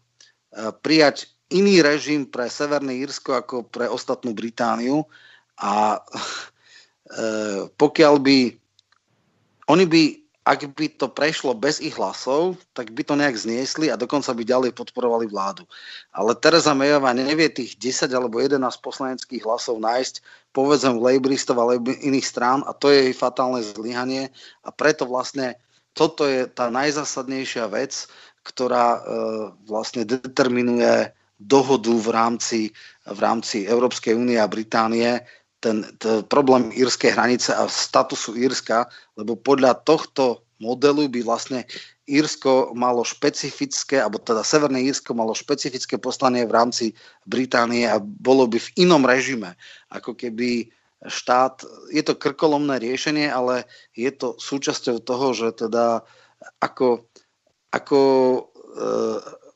Speaker 3: prijať iný režim pre Severné Írsko ako pre ostatnú Britániu a e, pokiaľ by oni by ak by to prešlo bez ich hlasov, tak by to nejak zniesli a dokonca by ďalej podporovali vládu. Ale Teresa Mayová nevie tých 10 alebo 11 poslaneckých hlasov nájsť, povedzme v Labouristov alebo iných strán a to je jej fatálne zlyhanie a preto vlastne toto je tá najzásadnejšia vec, ktorá e, vlastne determinuje dohodu v rámci, v rámci Európskej únie a Británie ten, ten problém írskej hranice a statusu Írska, lebo podľa tohto modelu by vlastne Írsko malo špecifické, alebo teda Severné Írsko malo špecifické poslanie v rámci Británie a bolo by v inom režime. Ako keby štát, je to krkolomné riešenie, ale je to súčasťou toho, že teda ako, ako e,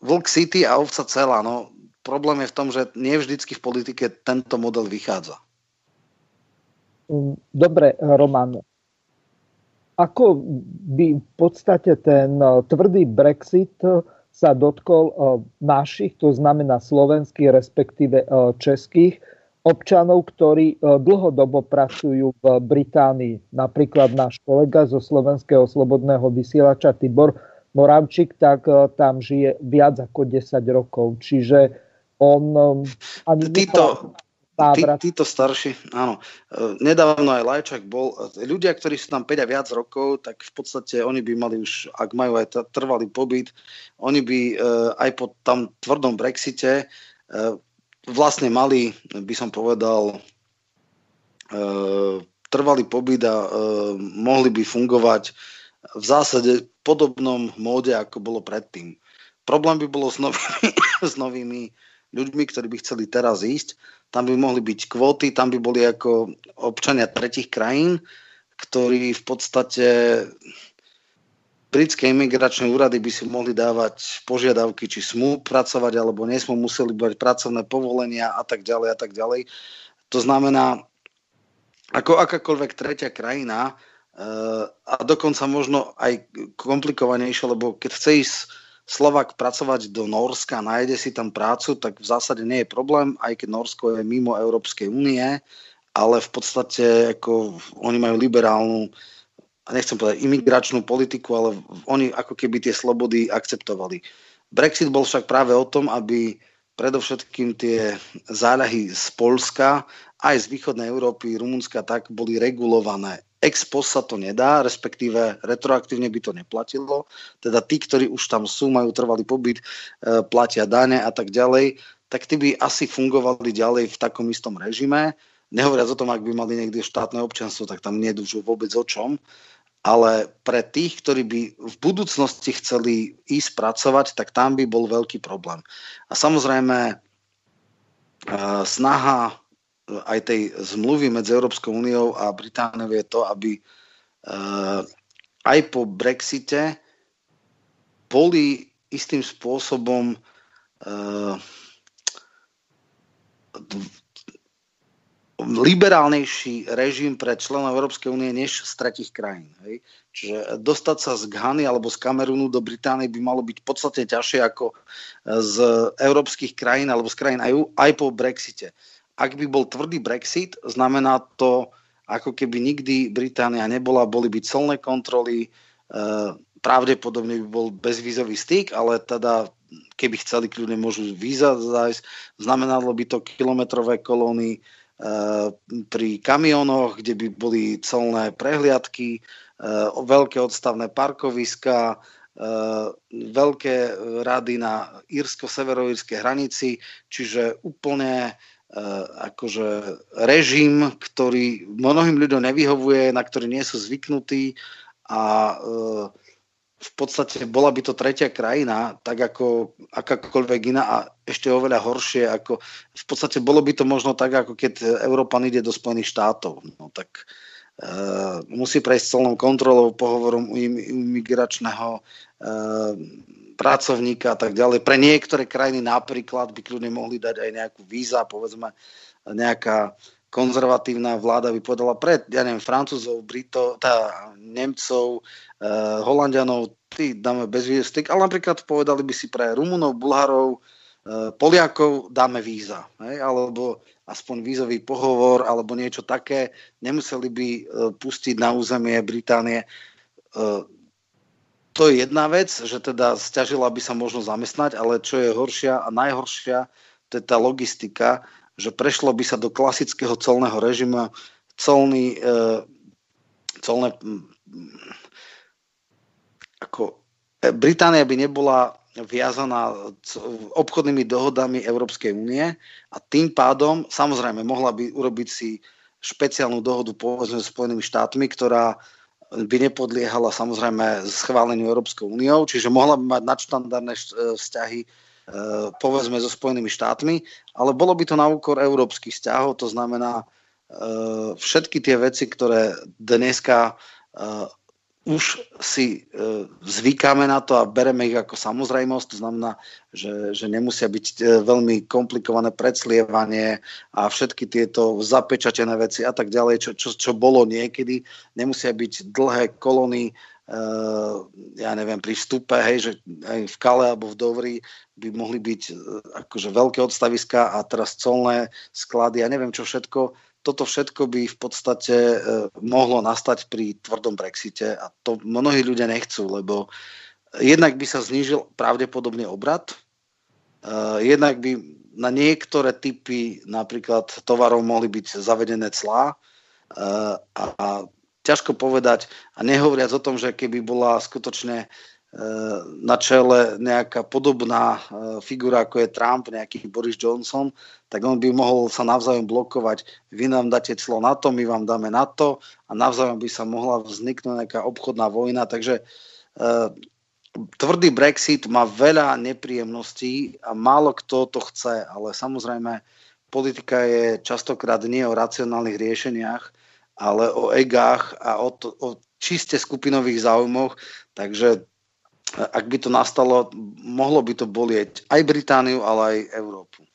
Speaker 3: Vlk City a ovca celá, no problém je v tom, že nie vždycky v politike tento model vychádza.
Speaker 4: Dobre, Roman. Ako by v podstate ten e, tvrdý Brexit e, sa dotkol našich, to znamená slovenských, respektíve českých občanov, ktorí dlhodobo pracujú v Británii. Napríklad náš kolega zo Slovenského slobodného vysielača Tibor Moravčík, tak tam žije viac ako 10 rokov. Čiže on
Speaker 3: ani Títo, Tí, títo starší, áno. E, nedávno aj Lajčak bol. E, ľudia, ktorí sú tam 5 a viac rokov, tak v podstate oni by mali už, ak majú aj trvalý pobyt, oni by e, aj po tam tvrdom Brexite vlastne mali, by som povedal, trvalý pobyt a mohli by fungovať v zásade podobnom móde, ako bolo predtým. Problém by bolo s novými, s novými ľuďmi, ktorí by chceli teraz ísť tam by mohli byť kvóty, tam by boli ako občania tretich krajín, ktorí v podstate britské imigračné úrady by si mohli dávať požiadavky, či smú pracovať, alebo nesmú, museli bať pracovné povolenia a tak ďalej a tak ďalej. To znamená, ako akákoľvek tretia krajina, eh, a dokonca možno aj komplikovanejšie, lebo keď chce ísť Slovak pracovať do Norska, nájde si tam prácu, tak v zásade nie je problém, aj keď Norsko je mimo Európskej únie, ale v podstate ako oni majú liberálnu, nechcem povedať imigračnú politiku, ale oni ako keby tie slobody akceptovali. Brexit bol však práve o tom, aby predovšetkým tie záľahy z Polska aj z východnej Európy, Rumunska tak boli regulované ex post sa to nedá, respektíve retroaktívne by to neplatilo. Teda tí, ktorí už tam sú, majú trvalý pobyt, e, platia dane a tak ďalej, tak tí by asi fungovali ďalej v takom istom režime. Nehovoriac o tom, ak by mali niekde štátne občanstvo, tak tam je vôbec o čom. Ale pre tých, ktorí by v budúcnosti chceli ísť pracovať, tak tam by bol veľký problém. A samozrejme, e, snaha aj tej zmluvy medzi Európskou úniou a Britániou je to, aby uh, aj po Brexite boli istým spôsobom uh, liberálnejší režim pre členov Európskej únie než z tretich krajín. Hej. Čiže dostať sa z Ghany alebo z Kamerunu do Británie by malo byť podstate ťažšie ako z európskych krajín alebo z krajín aj, aj po Brexite ak by bol tvrdý Brexit, znamená to, ako keby nikdy Británia nebola, boli by colné kontroly, e, pravdepodobne by bol bezvízový styk, ale teda keby chceli, kľudne môžu víza zájsť. Znamenalo by to kilometrové kolóny e, pri kamionoch, kde by boli colné prehliadky, e, veľké odstavné parkoviska, veľké rady na írsko-severoírskej hranici, čiže úplne akože režim, ktorý mnohým ľuďom nevyhovuje, na ktorý nie sú zvyknutí a eh, v podstate bola by to tretia krajina, tak ako akákoľvek iná a ešte oveľa horšie, ako v podstate bolo by to možno tak, ako keď Európan ide do Spojených štátov. No tak uh, musí prejsť celnou kontrolou, pohovorom imigračného uh, pracovníka a tak ďalej. Pre niektoré krajiny napríklad by kľudne mohli dať aj nejakú víza, povedzme nejaká konzervatívna vláda by povedala pred, ja neviem, Francúzov, Brito, tá, Nemcov, eh, Holandianov, tí dáme bezvízový styk, ale napríklad povedali by si pre Rumunov, Bulharov, eh, Poliakov dáme víza, hej, alebo aspoň vízový pohovor, alebo niečo také, nemuseli by eh, pustiť na územie Británie. To je jedna vec, že teda stiažila by sa možno zamestnať, ale čo je horšia a najhoršia, to je tá logistika, že prešlo by sa do klasického colného režimu, colný, e, colné, ako e, Británia by nebola viazaná obchodnými dohodami Európskej únie a tým pádom samozrejme mohla by urobiť si špeciálnu dohodu povedzme s Spojenými štátmi, ktorá by nepodliehala samozrejme schváleniu Európskou úniou, čiže mohla by mať nadštandardné e, vzťahy Eh, povedzme so Spojenými štátmi, ale bolo by to na úkor európskych vzťahov, to znamená eh, všetky tie veci, ktoré dneska eh, už si zvykáme na to a bereme ich ako samozrejmosť, to znamená, že, že nemusia byť veľmi komplikované predslievanie a všetky tieto zapečatené veci a tak ďalej, čo, čo, čo bolo niekedy, nemusia byť dlhé kolóny Uh, ja neviem, pri vstupe, hej, že aj v Kale alebo v Dovri by mohli byť uh, akože veľké odstaviska a teraz colné sklady, ja neviem čo všetko. Toto všetko by v podstate uh, mohlo nastať pri tvrdom Brexite a to mnohí ľudia nechcú, lebo jednak by sa znížil pravdepodobne obrad, jednak by na niektoré typy napríklad tovarov mohli byť zavedené clá a ťažko povedať a nehovoriac o tom, že keby bola skutočne e, na čele nejaká podobná e, figura ako je Trump, nejaký Boris Johnson, tak on by mohol sa navzájom blokovať. Vy nám dáte clo na to, my vám dáme na to a navzájom by sa mohla vzniknúť nejaká obchodná vojna. Takže e, tvrdý Brexit má veľa nepríjemností a málo kto to chce, ale samozrejme politika je častokrát nie o racionálnych riešeniach, ale o egách a o, to, o čiste skupinových záujmoch, takže e, ak by to nastalo, mohlo by to bolieť aj Britániu, ale aj Európu.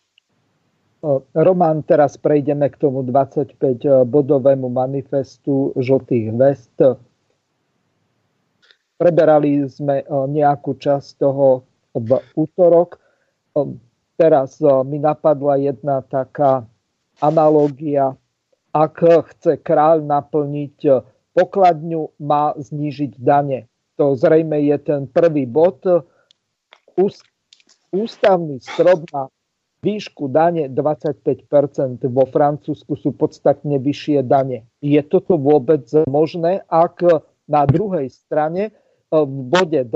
Speaker 4: Roman, teraz prejdeme k tomu 25-bodovému manifestu žltých vest. Preberali sme nejakú časť toho v útorok. Teraz mi napadla jedna taká analógia ak chce kráľ naplniť pokladňu, má znížiť dane. To zrejme je ten prvý bod. Ústavný strop na výšku dane 25% Vo Francúzsku sú podstatne vyššie dane. Je toto vôbec možné, ak na druhej strane eh, v bode 2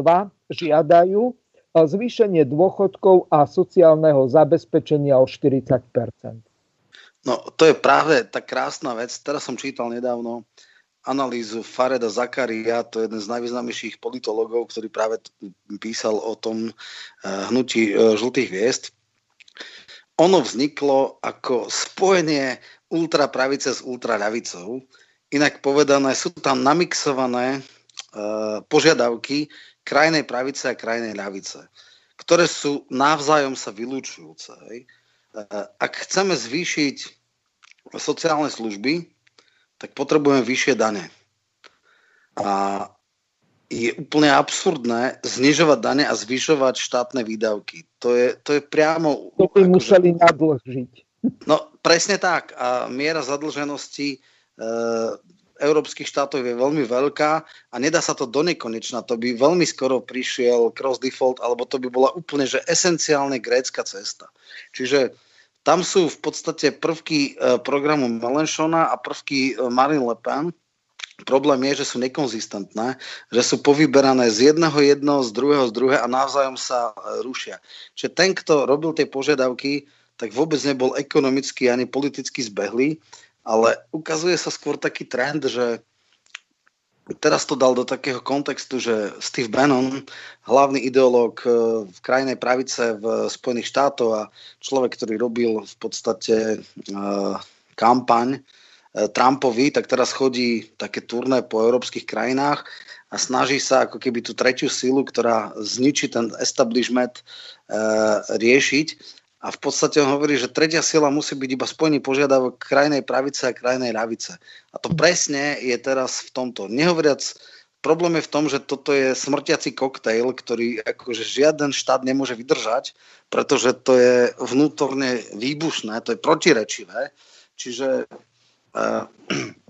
Speaker 4: žiadajú eh, zvýšenie dôchodkov a sociálneho zabezpečenia o 40%
Speaker 3: No, to je práve tá krásna vec. Teraz som čítal nedávno analýzu Fareda Zakaria, to je jeden z najvýznamnejších politologov, ktorý práve písal o tom uh, hnutí žltých hviezd. Ono vzniklo ako spojenie ultrapravice s ultraľavicou. Inak povedané, sú tam namixované uh, požiadavky krajnej pravice a krajnej ľavice, ktoré sú navzájom sa vylúčujúce. Hej. Eh, ak chceme zvýšiť sociálne služby, tak potrebujeme vyššie dane. A je úplne absurdné znižovať dane a zvyšovať štátne výdavky. To je, to je priamo...
Speaker 4: To by akože, museli nadlžiť.
Speaker 3: No presne tak. A miera zadlženosti e, európskych štátov je veľmi veľká a nedá sa to do nekonečna. To by veľmi skoro prišiel cross default, alebo to by bola úplne že esenciálne grécka cesta. Čiže tam sú v podstate prvky e, programu Melenchona a prvky e, Marine Le Pen. Problém je, že sú nekonzistentné, že sú povyberané z jedného jedno, z druhého z druhé a navzájom sa e, rušia. Čiže ten, kto robil tie požiadavky, tak vôbec nebol ekonomicky ani politicky zbehlý ale ukazuje sa skôr taký trend, že teraz to dal do takého kontextu, že Steve Bannon, hlavný ideológ eh, v krajnej pravice v Spojených štátoch a človek, ktorý robil v podstate uh, kampaň Trumpovi, tak teraz chodí také turné po európskych krajinách a snaží sa ako keby tú tretiu silu, ktorá zničí ten establishment, e, riešiť. A v podstate on hovorí, že tretia sila musí byť iba spojený požiadavok krajnej pravice a krajnej ľavice. A to presne je teraz v tomto. Nehovoriac, problém je v tom, že toto je smrtiaci koktejl, ktorý akože žiaden štát nemôže vydržať, pretože to je vnútorne výbušné, to je protirečivé. Čiže uh,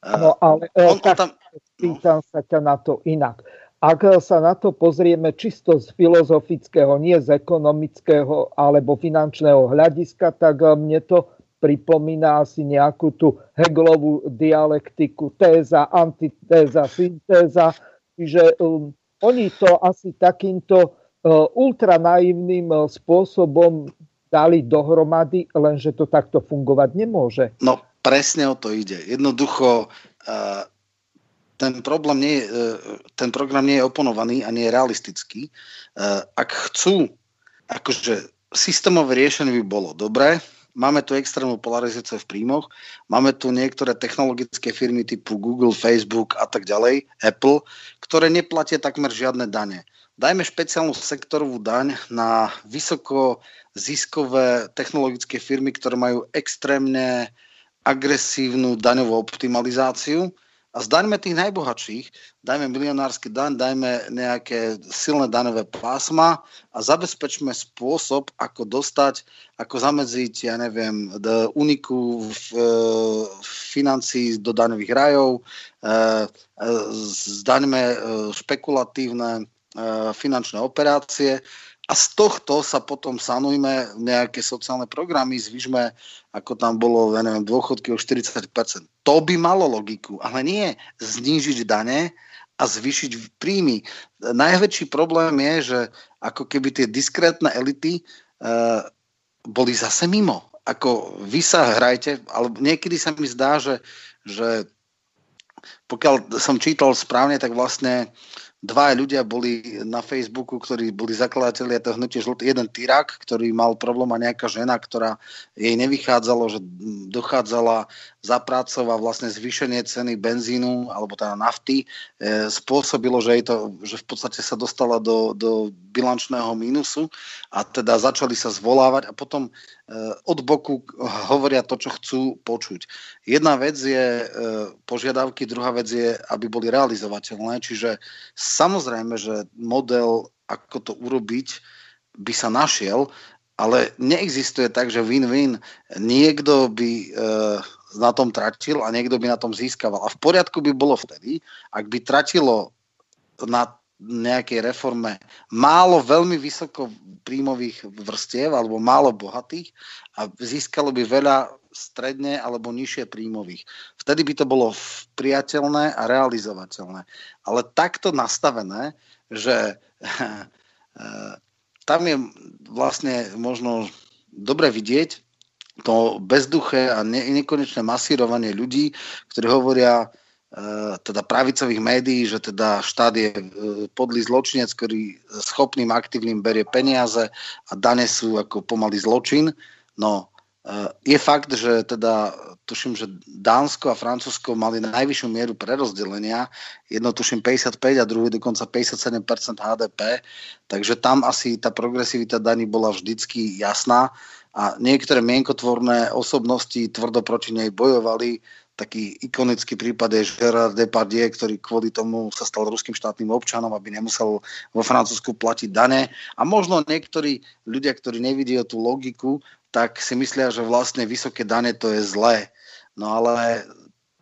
Speaker 4: No ale on, tak, tam, pýtam sa ťa na to inak. Ak sa na to pozrieme čisto z filozofického, nie z ekonomického alebo finančného hľadiska, tak mne to pripomína asi nejakú tú Hegelovú dialektiku, téza, antitéza, syntéza. Čiže um, oni to asi takýmto uh, ultranaivným uh, spôsobom dali dohromady, lenže to takto fungovať nemôže.
Speaker 3: No presne o to ide. Jednoducho uh, ten problém nie je, e, ten program nie je oponovaný a nie je realistický. E, ak chcú, akože systémové riešenie by bolo dobré, máme tu extrémnu polarizáciu v príjmoch, máme tu niektoré technologické firmy typu Google, Facebook a tak ďalej, Apple, ktoré neplatia takmer žiadne dane. Dajme špeciálnu sektorovú daň na vysoko ziskové technologické firmy, ktoré majú extrémne agresívnu daňovú optimalizáciu, a zdaňme tých najbohatších, dajme milionársky daň, dajme nejaké silné daňové pásma a zabezpečme spôsob, ako dostať, ako zamedziť, ja neviem, uniku v, e, financií do daňových rajov, e, e, zdaňme špekulatívne finančné operácie a z tohto sa potom sanujme nejaké sociálne programy, zvyšme, ako tam bolo, ja neviem, dôchodky o 40%. To by malo logiku, ale nie znížiť dane a zvýšiť príjmy. Najväčší problém je, že ako keby tie diskrétne elity uh, boli zase mimo. Ako vy sa hrajte, ale niekedy sa mi zdá, že, že pokiaľ som čítal správne, tak vlastne dva ľudia boli na Facebooku, ktorí boli zakladatelia toho hnutie žltý. Jeden Tyrak, ktorý mal problém a nejaká žena, ktorá jej nevychádzalo, že dochádzala za prácou a vlastne zvýšenie ceny benzínu alebo teda nafty e, spôsobilo, že, jej to, že v podstate sa dostala do, do bilančného mínusu a teda začali sa zvolávať a potom od boku hovoria to, čo chcú počuť. Jedna vec je e, požiadavky, druhá vec je, aby boli realizovateľné, čiže samozrejme, že model, ako to urobiť, by sa našiel, ale neexistuje tak, že win-win. Niekto by e, na tom tratil a niekto by na tom získaval. A v poriadku by bolo vtedy, ak by tratilo na nejakej reforme málo veľmi vysoko príjmových vrstiev alebo málo bohatých a získalo by veľa stredne alebo nižšie príjmových. Vtedy by to bolo priateľné a realizovateľné. Ale takto nastavené, že tam je vlastne možno dobre vidieť, to bezduché a ne, nekonečné masírovanie ľudí, ktorí hovoria teda pravicových médií, že teda štát je e, podlý zločinec, ktorý schopným, aktívnym berie peniaze a dane sú ako pomalý zločin. No, e, je fakt, že teda tuším, že Dánsko a Francúzsko mali najvyššiu mieru prerozdelenia, jedno tuším 55 a druhý dokonca 57% HDP, takže tam asi tá progresivita daní bola vždycky jasná a niektoré mienkotvorné osobnosti tvrdo proti nej bojovali. Taký ikonický prípad je Gerard Depardieu, ktorý kvôli tomu sa stal ruským štátnym občanom, aby nemusel vo Francúzsku platiť dane. A možno niektorí ľudia, ktorí nevidia tú logiku, tak si myslia, že vlastne vysoké dane to je zlé. No ale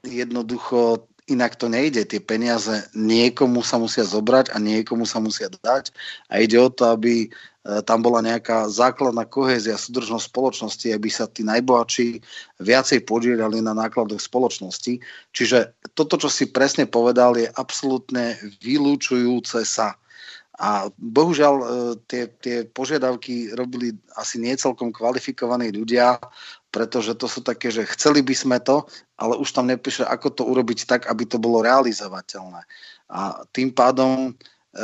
Speaker 3: jednoducho inak to nejde. Tie peniaze niekomu sa musia zobrať a niekomu sa musia dať. A ide o to, aby E, tam bola nejaká základná kohézia, súdržnosť spoločnosti, aby sa tí najbohatší viacej podielali na nákladoch spoločnosti. Čiže toto, čo si presne povedal, je absolútne vylúčujúce sa. A bohužiaľ e, tie, tie požiadavky robili asi nie celkom kvalifikovaní ľudia, pretože to sú také, že chceli by sme to, ale už tam nepíše, ako to urobiť tak, aby to bolo realizovateľné. A tým pádom e,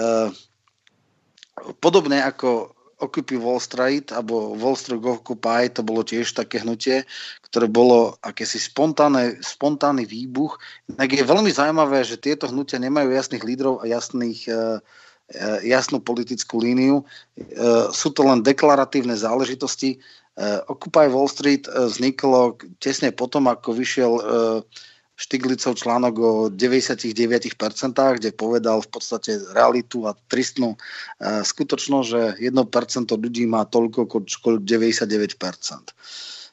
Speaker 3: podobne ako Occupy Wall Street alebo Wall Street Occupy, to bolo tiež také hnutie, ktoré bolo akési spontánne, spontánny výbuch. Tak je veľmi zaujímavé, že tieto hnutia nemajú jasných lídrov a jasných, uh, jasnú politickú líniu. Uh, sú to len deklaratívne záležitosti. Uh, Occupy Wall Street vzniklo tesne potom, ako vyšiel Štiglicov článok o 99%, kde povedal v podstate realitu a tristnú skutočnosť, že 1% ľudí má toľko ako 99%.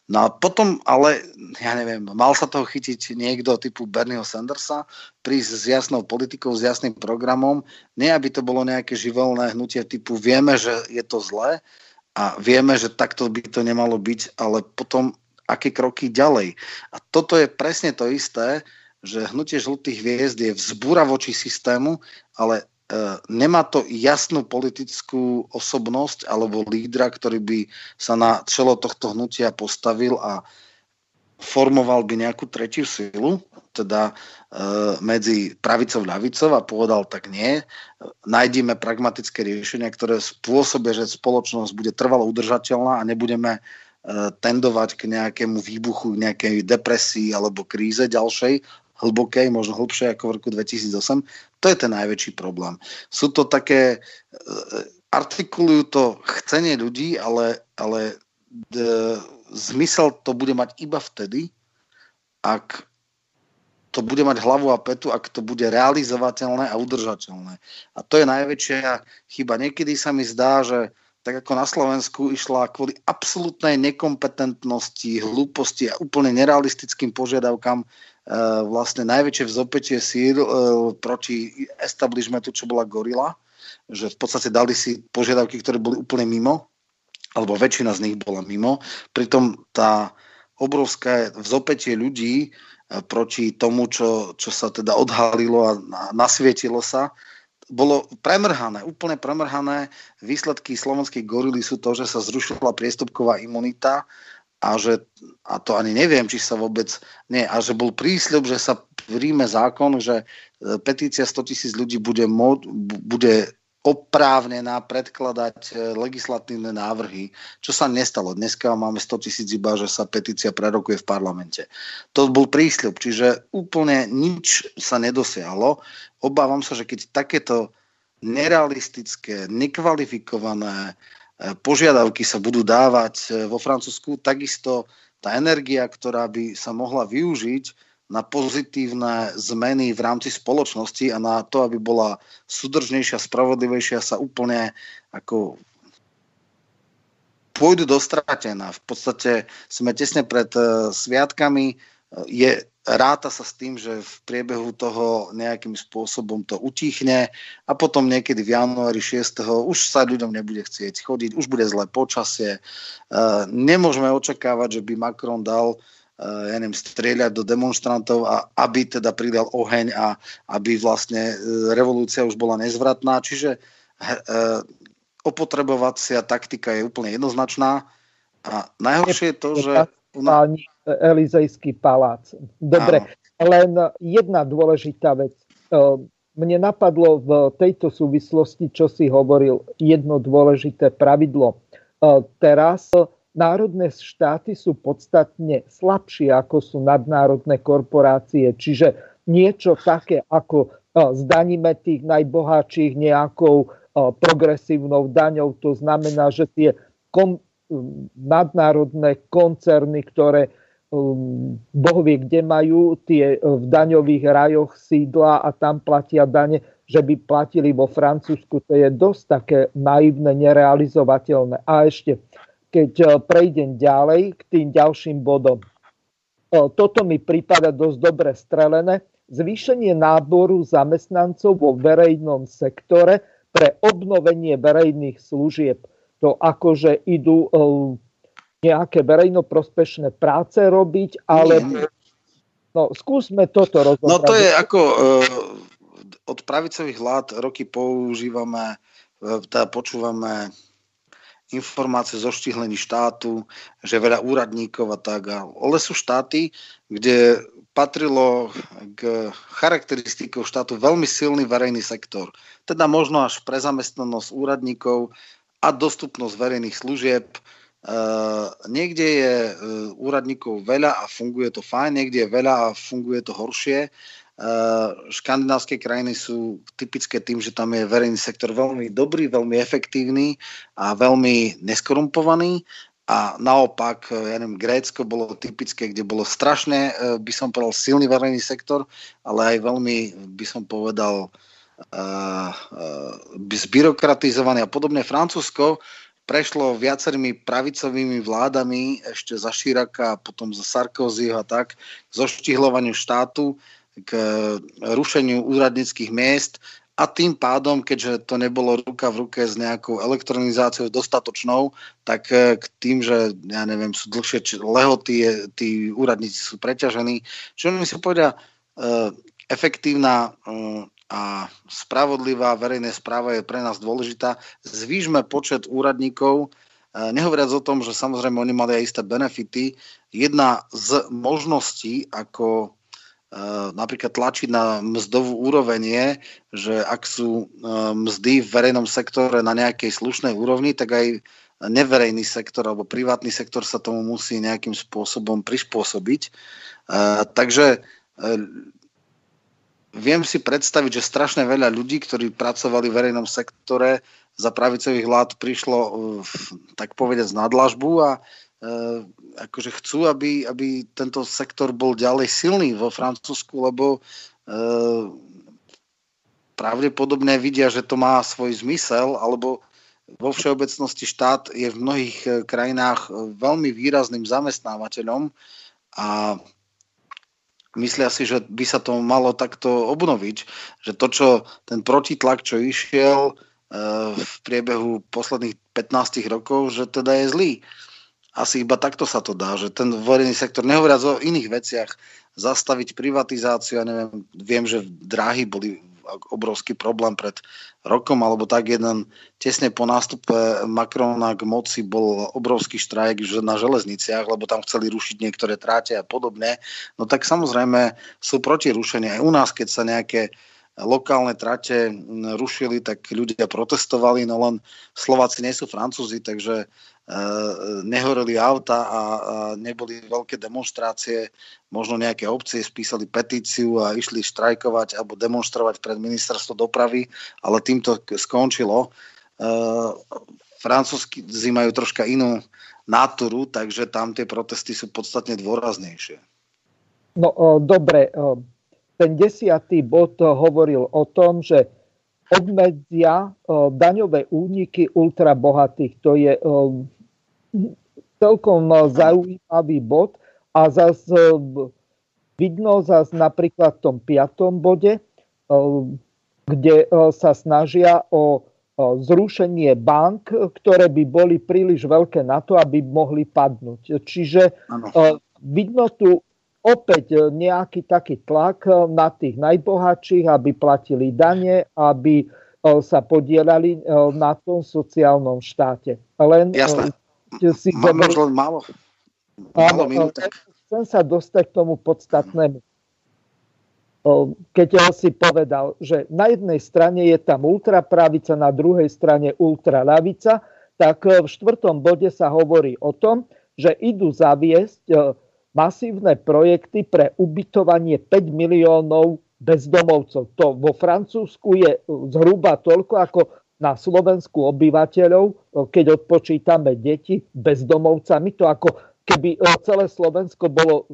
Speaker 3: No a potom, ale ja neviem, mal sa toho chytiť niekto typu Bernieho Sandersa, prísť s jasnou politikou, s jasným programom, nie aby to bolo nejaké živelné hnutie typu vieme, že je to zlé a vieme, že takto by to nemalo byť, ale potom aké kroky ďalej. A toto je presne to isté, že hnutie žltých hviezd je vzbúra voči systému, ale nemá to jasnú politickú osobnosť alebo lídra, ktorý by sa na čelo tohto hnutia postavil a formoval by nejakú tretiu silu, teda e, medzi pravicou a ľavicou a povedal tak nie, nájdime pragmatické riešenia, ktoré spôsobia, že spoločnosť bude trvalo udržateľná a nebudeme E, tendovať k nejakému výbuchu, k nejakej depresii alebo kríze ďalšej, hlbokej, možno hlbšej ako v roku 2008. To je ten najväčší problém. Sú to také, e, artikulujú to chcenie ľudí, ale, ale d, zmysel to bude mať iba vtedy, ak to bude mať hlavu a petu, ak to bude realizovateľné a udržateľné. A to je najväčšia chyba. Niekedy sa mi zdá, že tak ako na Slovensku išla kvôli absolútnej nekompetentnosti, hlúposti a úplne nerealistickým požiadavkám e, vlastne najväčšie vzopetie síl e, proti establishmentu, čo bola Gorila, že v podstate dali si požiadavky, ktoré boli úplne mimo, alebo väčšina z nich bola mimo. Pritom tá obrovské vzopetie ľudí e, proti tomu, čo, čo sa teda odhalilo a nasvietilo sa, bolo premrhané, úplne premrhané. Výsledky slovenskej gorily sú to, že sa zrušila priestupková imunita a že, a to ani neviem, či sa vôbec, nie, a že bol prísľub, že sa príjme zákon, že e, petícia 100 tisíc ľudí bude, bude oprávnená predkladať e, legislatívne návrhy, čo sa nestalo. Dneska máme 100 tisíc iba, že sa petícia prerokuje v parlamente. To bol prísľub, čiže úplne nič sa nedosiahlo. Obávam sa, že keď takéto nerealistické, nekvalifikované požiadavky sa budú dávať e, vo Francúzsku, takisto tá energia, ktorá by sa mohla využiť na pozitívne zmeny v rámci spoločnosti a na to, aby bola súdržnejšia, spravodlivejšia, sa úplne ako pôjdu dostratená. V podstate sme tesne pred uh, sviatkami. Je, ráta sa s tým, že v priebehu toho nejakým spôsobom to utichne a potom niekedy v januári 6. už sa ľuďom nebude chcieť chodiť, už bude zlé počasie. Uh, nemôžeme očakávať, že by Macron dal uh, ja neviem, strieľať do demonstrantov a aby teda pridal oheň a aby vlastne e, revolúcia už bola nezvratná. Čiže e, opotrebovacia taktika je úplne jednoznačná a najhoršie je to, že...
Speaker 4: Elizejský palác. Dobre, Áno. len jedna dôležitá vec. E, mne napadlo v tejto súvislosti, čo si hovoril, jedno dôležité pravidlo. Teraz národné štáty sú podstatne slabšie ako sú nadnárodné korporácie. Čiže niečo také ako e, zdaníme tých najbohatších nejakou progresívnou daňou. To znamená, že tie kom- nadnárodné koncerny, ktoré Boh vie, kde majú tie v daňových rajoch sídla a tam platia dane, že by platili vo Francúzsku. To je dosť také naivné, nerealizovateľné. A ešte keď e, prejdem ďalej k tým ďalším bodom. E, toto mi prípada dosť dobre strelené. Zvýšenie náboru zamestnancov vo verejnom sektore pre obnovenie verejných služieb. To akože idú nejaké verejnoprospešné práce robiť, ale no, skúsme toto rozobrať.
Speaker 3: No to je ako od pravicových vlád roky používame, teda počúvame informácie zo štihlení štátu, že veľa úradníkov a tak. Ale sú štáty, kde patrilo k charakteristikou štátu veľmi silný verejný sektor. Teda možno až pre zamestnanosť úradníkov a dostupnosť verejných služieb. Niekde je úradníkov veľa a funguje to fajn, niekde je veľa a funguje to horšie. Škandinávské krajiny sú typické tým, že tam je verejný sektor veľmi dobrý, veľmi efektívny a veľmi neskorumpovaný a naopak, ja neviem, Grécko bolo typické, kde bolo strašne, by som povedal, silný verejný sektor, ale aj veľmi, by som povedal, uh, uh, zbyrokratizovaný a podobne. Francúzsko prešlo viacerými pravicovými vládami, ešte za Širaka, potom za Sarkozyho a tak, k zoštihľovaniu štátu, k rušeniu úradníckých miest a tým pádom, keďže to nebolo ruka v ruke s nejakou elektronizáciou dostatočnou, tak e, k tým, že ja neviem, sú dlhšie lehoty, tí úradníci sú preťažení, že oni si povedia, e, efektívna e, a spravodlivá verejná správa je pre nás dôležitá. Zvýšme počet úradníkov, nehovoriac o tom, že samozrejme oni mali aj isté benefity. Jedna z možností, ako Eh, napríklad tlačiť na mzdovú úroveň je, že ak sú eh, mzdy v verejnom sektore na nejakej slušnej úrovni, tak aj neverejný sektor alebo privátny sektor sa tomu musí nejakým spôsobom prispôsobiť. Takže viem si predstaviť, že strašne veľa ľudí, ktorí pracovali v verejnom sektore za pravicových vlád prišlo tak povedať z nadlažbu a Eh, akože chcú, aby, aby tento sektor bol ďalej silný vo Francúzsku, lebo uh, pravdepodobne vidia, že to má svoj zmysel, alebo vo všeobecnosti štát je v mnohých eh, krajinách veľmi výrazným zamestnávateľom a myslia si, že by sa to malo takto obnoviť, že to, čo ten protitlak, čo išiel v priebehu posledných 15 rokov, že teda je zlý. Asi iba takto sa to dá, že ten verejný sektor, nehovoriac o iných veciach, zastaviť privatizáciu, ja neviem, viem, že dráhy boli obrovský problém pred rokom, alebo tak jeden tesne po nástupe Macrona k moci bol obrovský štrajk na železniciach, lebo tam chceli rušiť niektoré tráte a podobne. No tak samozrejme sú proti rušeniu. Aj u nás, keď sa nejaké lokálne trate rušili, tak ľudia protestovali, no len Slováci nie sú Francúzi, takže nehoreli auta a neboli veľké demonstrácie. Možno nejaké obcie spísali petíciu a išli štrajkovať alebo demonstrovať pred ministerstvo dopravy, ale týmto skončilo. Eh, Francúzski majú troška inú náturu, takže tam tie protesty sú podstatne dôraznejšie.
Speaker 4: No dobre, ten desiatý bod hovoril o tom, že obmedzia daňové úniky ultrabohatých. To je celkom eh, zaujímavý bod a zase vidno zase napríklad v tom piatom bode, kde sa snažia o zrušenie bank, ktoré by boli príliš veľké na to, aby mohli padnúť. Čiže ano. vidno tu opäť nejaký taký tlak na tých najbohatších, aby platili dane, aby sa podielali na tom sociálnom štáte. Len
Speaker 3: Jasné si Mám zober... len málo, málo minútek.
Speaker 4: Chcem sa dostať k tomu podstatnému. Keď si povedal, že na jednej strane je tam ultrapravica, na druhej strane ultralavica, tak v štvrtom bode sa hovorí o tom, že idú zaviesť e, masívne projekty pre ubytovanie 5 miliónov bezdomovcov. To vo Francúzsku je zhruba toľko, ako na Slovensku obyvateľov, keď odpočítame deti bezdomovcami, to ako keby celé Slovensko bolo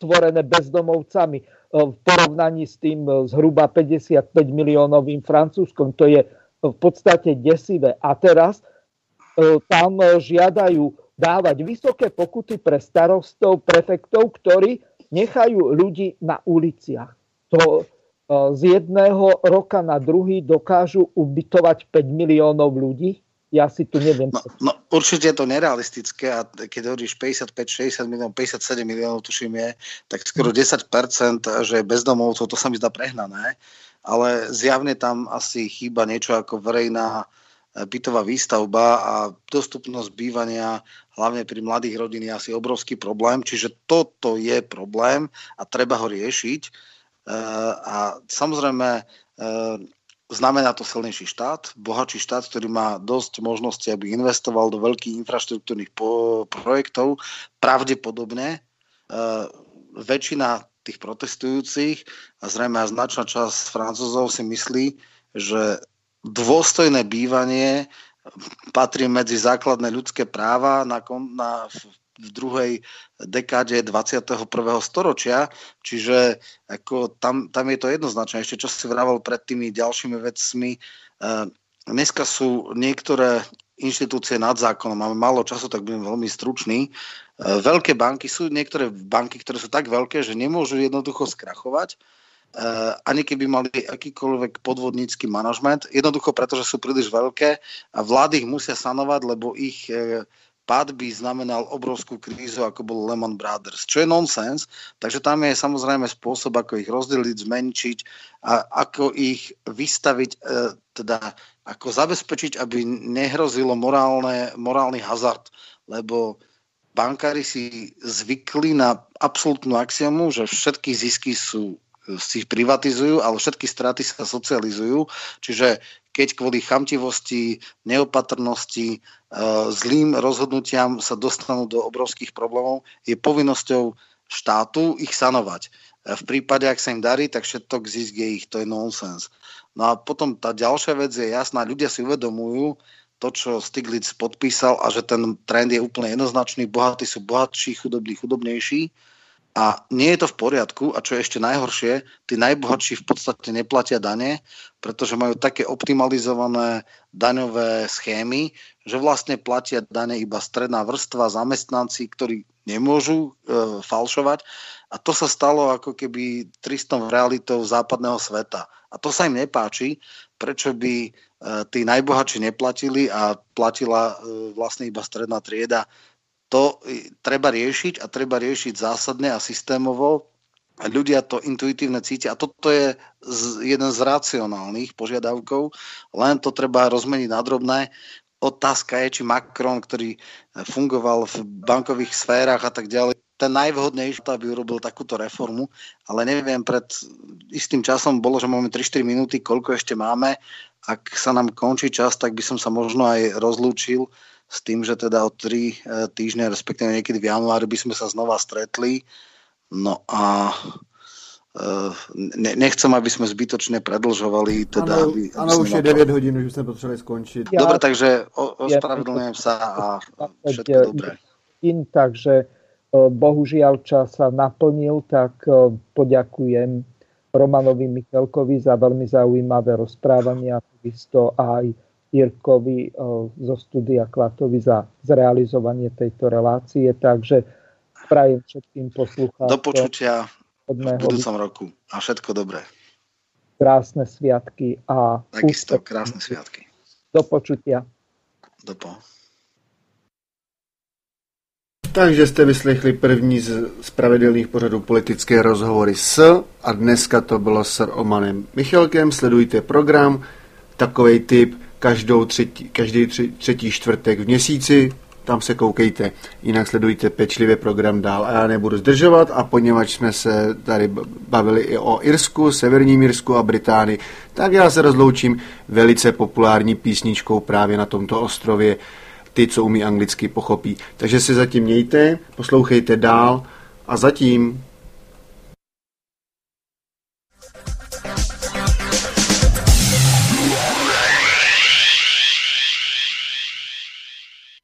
Speaker 4: tvorené bezdomovcami v porovnaní s tým zhruba 55 miliónovým Francúzskom. To je v podstate desivé. A teraz tam žiadajú dávať vysoké pokuty pre starostov, prefektov, ktorí nechajú ľudí na uliciach. To, z jedného roka na druhý dokážu ubytovať 5 miliónov ľudí? Ja si tu neviem.
Speaker 3: No, no určite je to nerealistické a keď hovoríš 55-60 miliónov, 57 miliónov tuším je, tak skoro 10%, že bezdomovcov, to sa mi zdá prehnané, ale zjavne tam asi chýba niečo ako verejná e, bytová výstavba a dostupnosť bývania, hlavne pri mladých rodín, je asi obrovský problém. Čiže toto je problém a treba ho riešiť. Eh, a samozrejme, eh, znamená to silnejší štát, bohatší štát, ktorý má dosť možností, aby investoval do veľkých infraštruktúrnych projektov. Pravdepodobne uh, väčšina tých protestujúcich a zrejme aj značná časť Francúzov si myslí, že dôstojné bývanie patrí medzi základné ľudské práva na, na, v druhej dekáde 21. storočia, čiže ako tam, tam je to jednoznačné. Ešte čo si vravel pred tými ďalšími vecmi, uh, dneska sú niektoré inštitúcie nad zákonom, máme málo času, tak budem veľmi stručný. Uh, veľké banky sú niektoré banky, ktoré sú tak veľké, že nemôžu jednoducho skrachovať, ani keby mali akýkoľvek podvodnícky manažment, jednoducho preto, že sú príliš veľké a vlády ich musia sanovať, lebo ich uh, pád by znamenal obrovskú krízu, ako bol Lehman Brothers, čo je nonsens. Takže tam je samozrejme spôsob, ako ich rozdeliť, zmenšiť a ako ich vystaviť, e, teda ako zabezpečiť, aby nehrozilo morálne, morálny hazard. Lebo bankári si zvykli na absolútnu axiomu, že všetky zisky sú si privatizujú, ale všetky straty sa socializujú. Čiže keď kvôli chamtivosti, neopatrnosti, e, zlým rozhodnutiam sa dostanú do obrovských problémov, je povinnosťou štátu ich sanovať. E, v prípade, ak sa im darí, tak všetok zisk je ich, to je nonsens. No a potom tá ďalšia vec je jasná, ľudia si uvedomujú to, čo Stiglitz podpísal a že ten trend je úplne jednoznačný, bohatí sú bohatší, chudobní chudobnejší a nie je to v poriadku a čo je ešte najhoršie, tí najbohatší v podstate neplatia dane, pretože majú také optimalizované daňové schémy, že vlastne platia dane iba stredná vrstva, zamestnanci, ktorí nemôžu e, falšovať. A to sa stalo ako keby tristom realitou západného sveta. A to sa im nepáči, prečo by e, tí najbohatší neplatili a platila e, vlastne iba stredná trieda to treba riešiť a treba riešiť zásadne a systémovo. Ľudia to intuitívne cítia. A toto je jeden z racionálnych požiadavkov, len to treba rozmeniť na drobné. Otázka je, či Macron, ktorý fungoval v bankových sférach a tak ďalej, ten najvhodnejší, aby urobil takúto reformu, ale neviem, pred istým časom bolo, že máme 3-4 minúty, koľko ešte máme. Ak sa nám končí čas, tak by som sa možno aj rozlúčil s tým, že teda o tri e, týždne, respektíve niekedy v januári by sme sa znova stretli. No a e, ne, nechcem, aby sme zbytočne predlžovali. Teda,
Speaker 2: ano, aby, ano už je 9 hodín, už sme potřebovali skončiť.
Speaker 3: Ja, Dobre, takže ospravedlňujem sa a všetko dobré.
Speaker 4: In, takže e, bohužiaľ čas sa naplnil, tak poďakujem Romanovi Michalkovi za veľmi zaujímavé rozprávanie a takisto aj Jirkovi zo studia Klatovi za zrealizovanie tejto relácie. Takže prajem všetkým poslucháčom.
Speaker 3: Do počutia v budúcom roku a všetko dobré.
Speaker 4: Krásne sviatky a...
Speaker 3: Takisto krásne sviatky.
Speaker 4: Do počutia.
Speaker 3: Do po.
Speaker 2: Takže jste vyslechli první z spravedlných pořadů politické rozhovory s a dneska to bylo s Romanem Michalkem. Sledujte program, takovej typ každou třetí, každý třetí čtvrtek v měsíci, tam se koukejte, jinak sledujte pečlivě program dál a já nebudu zdržovat a poněvadž jsme se tady bavili i o Irsku, Severním Irsku a Británii, tak já se rozloučím velice populární písničkou právě na tomto ostrově, ty, co umí anglicky, pochopí. Takže se zatím mějte, poslouchejte dál a zatím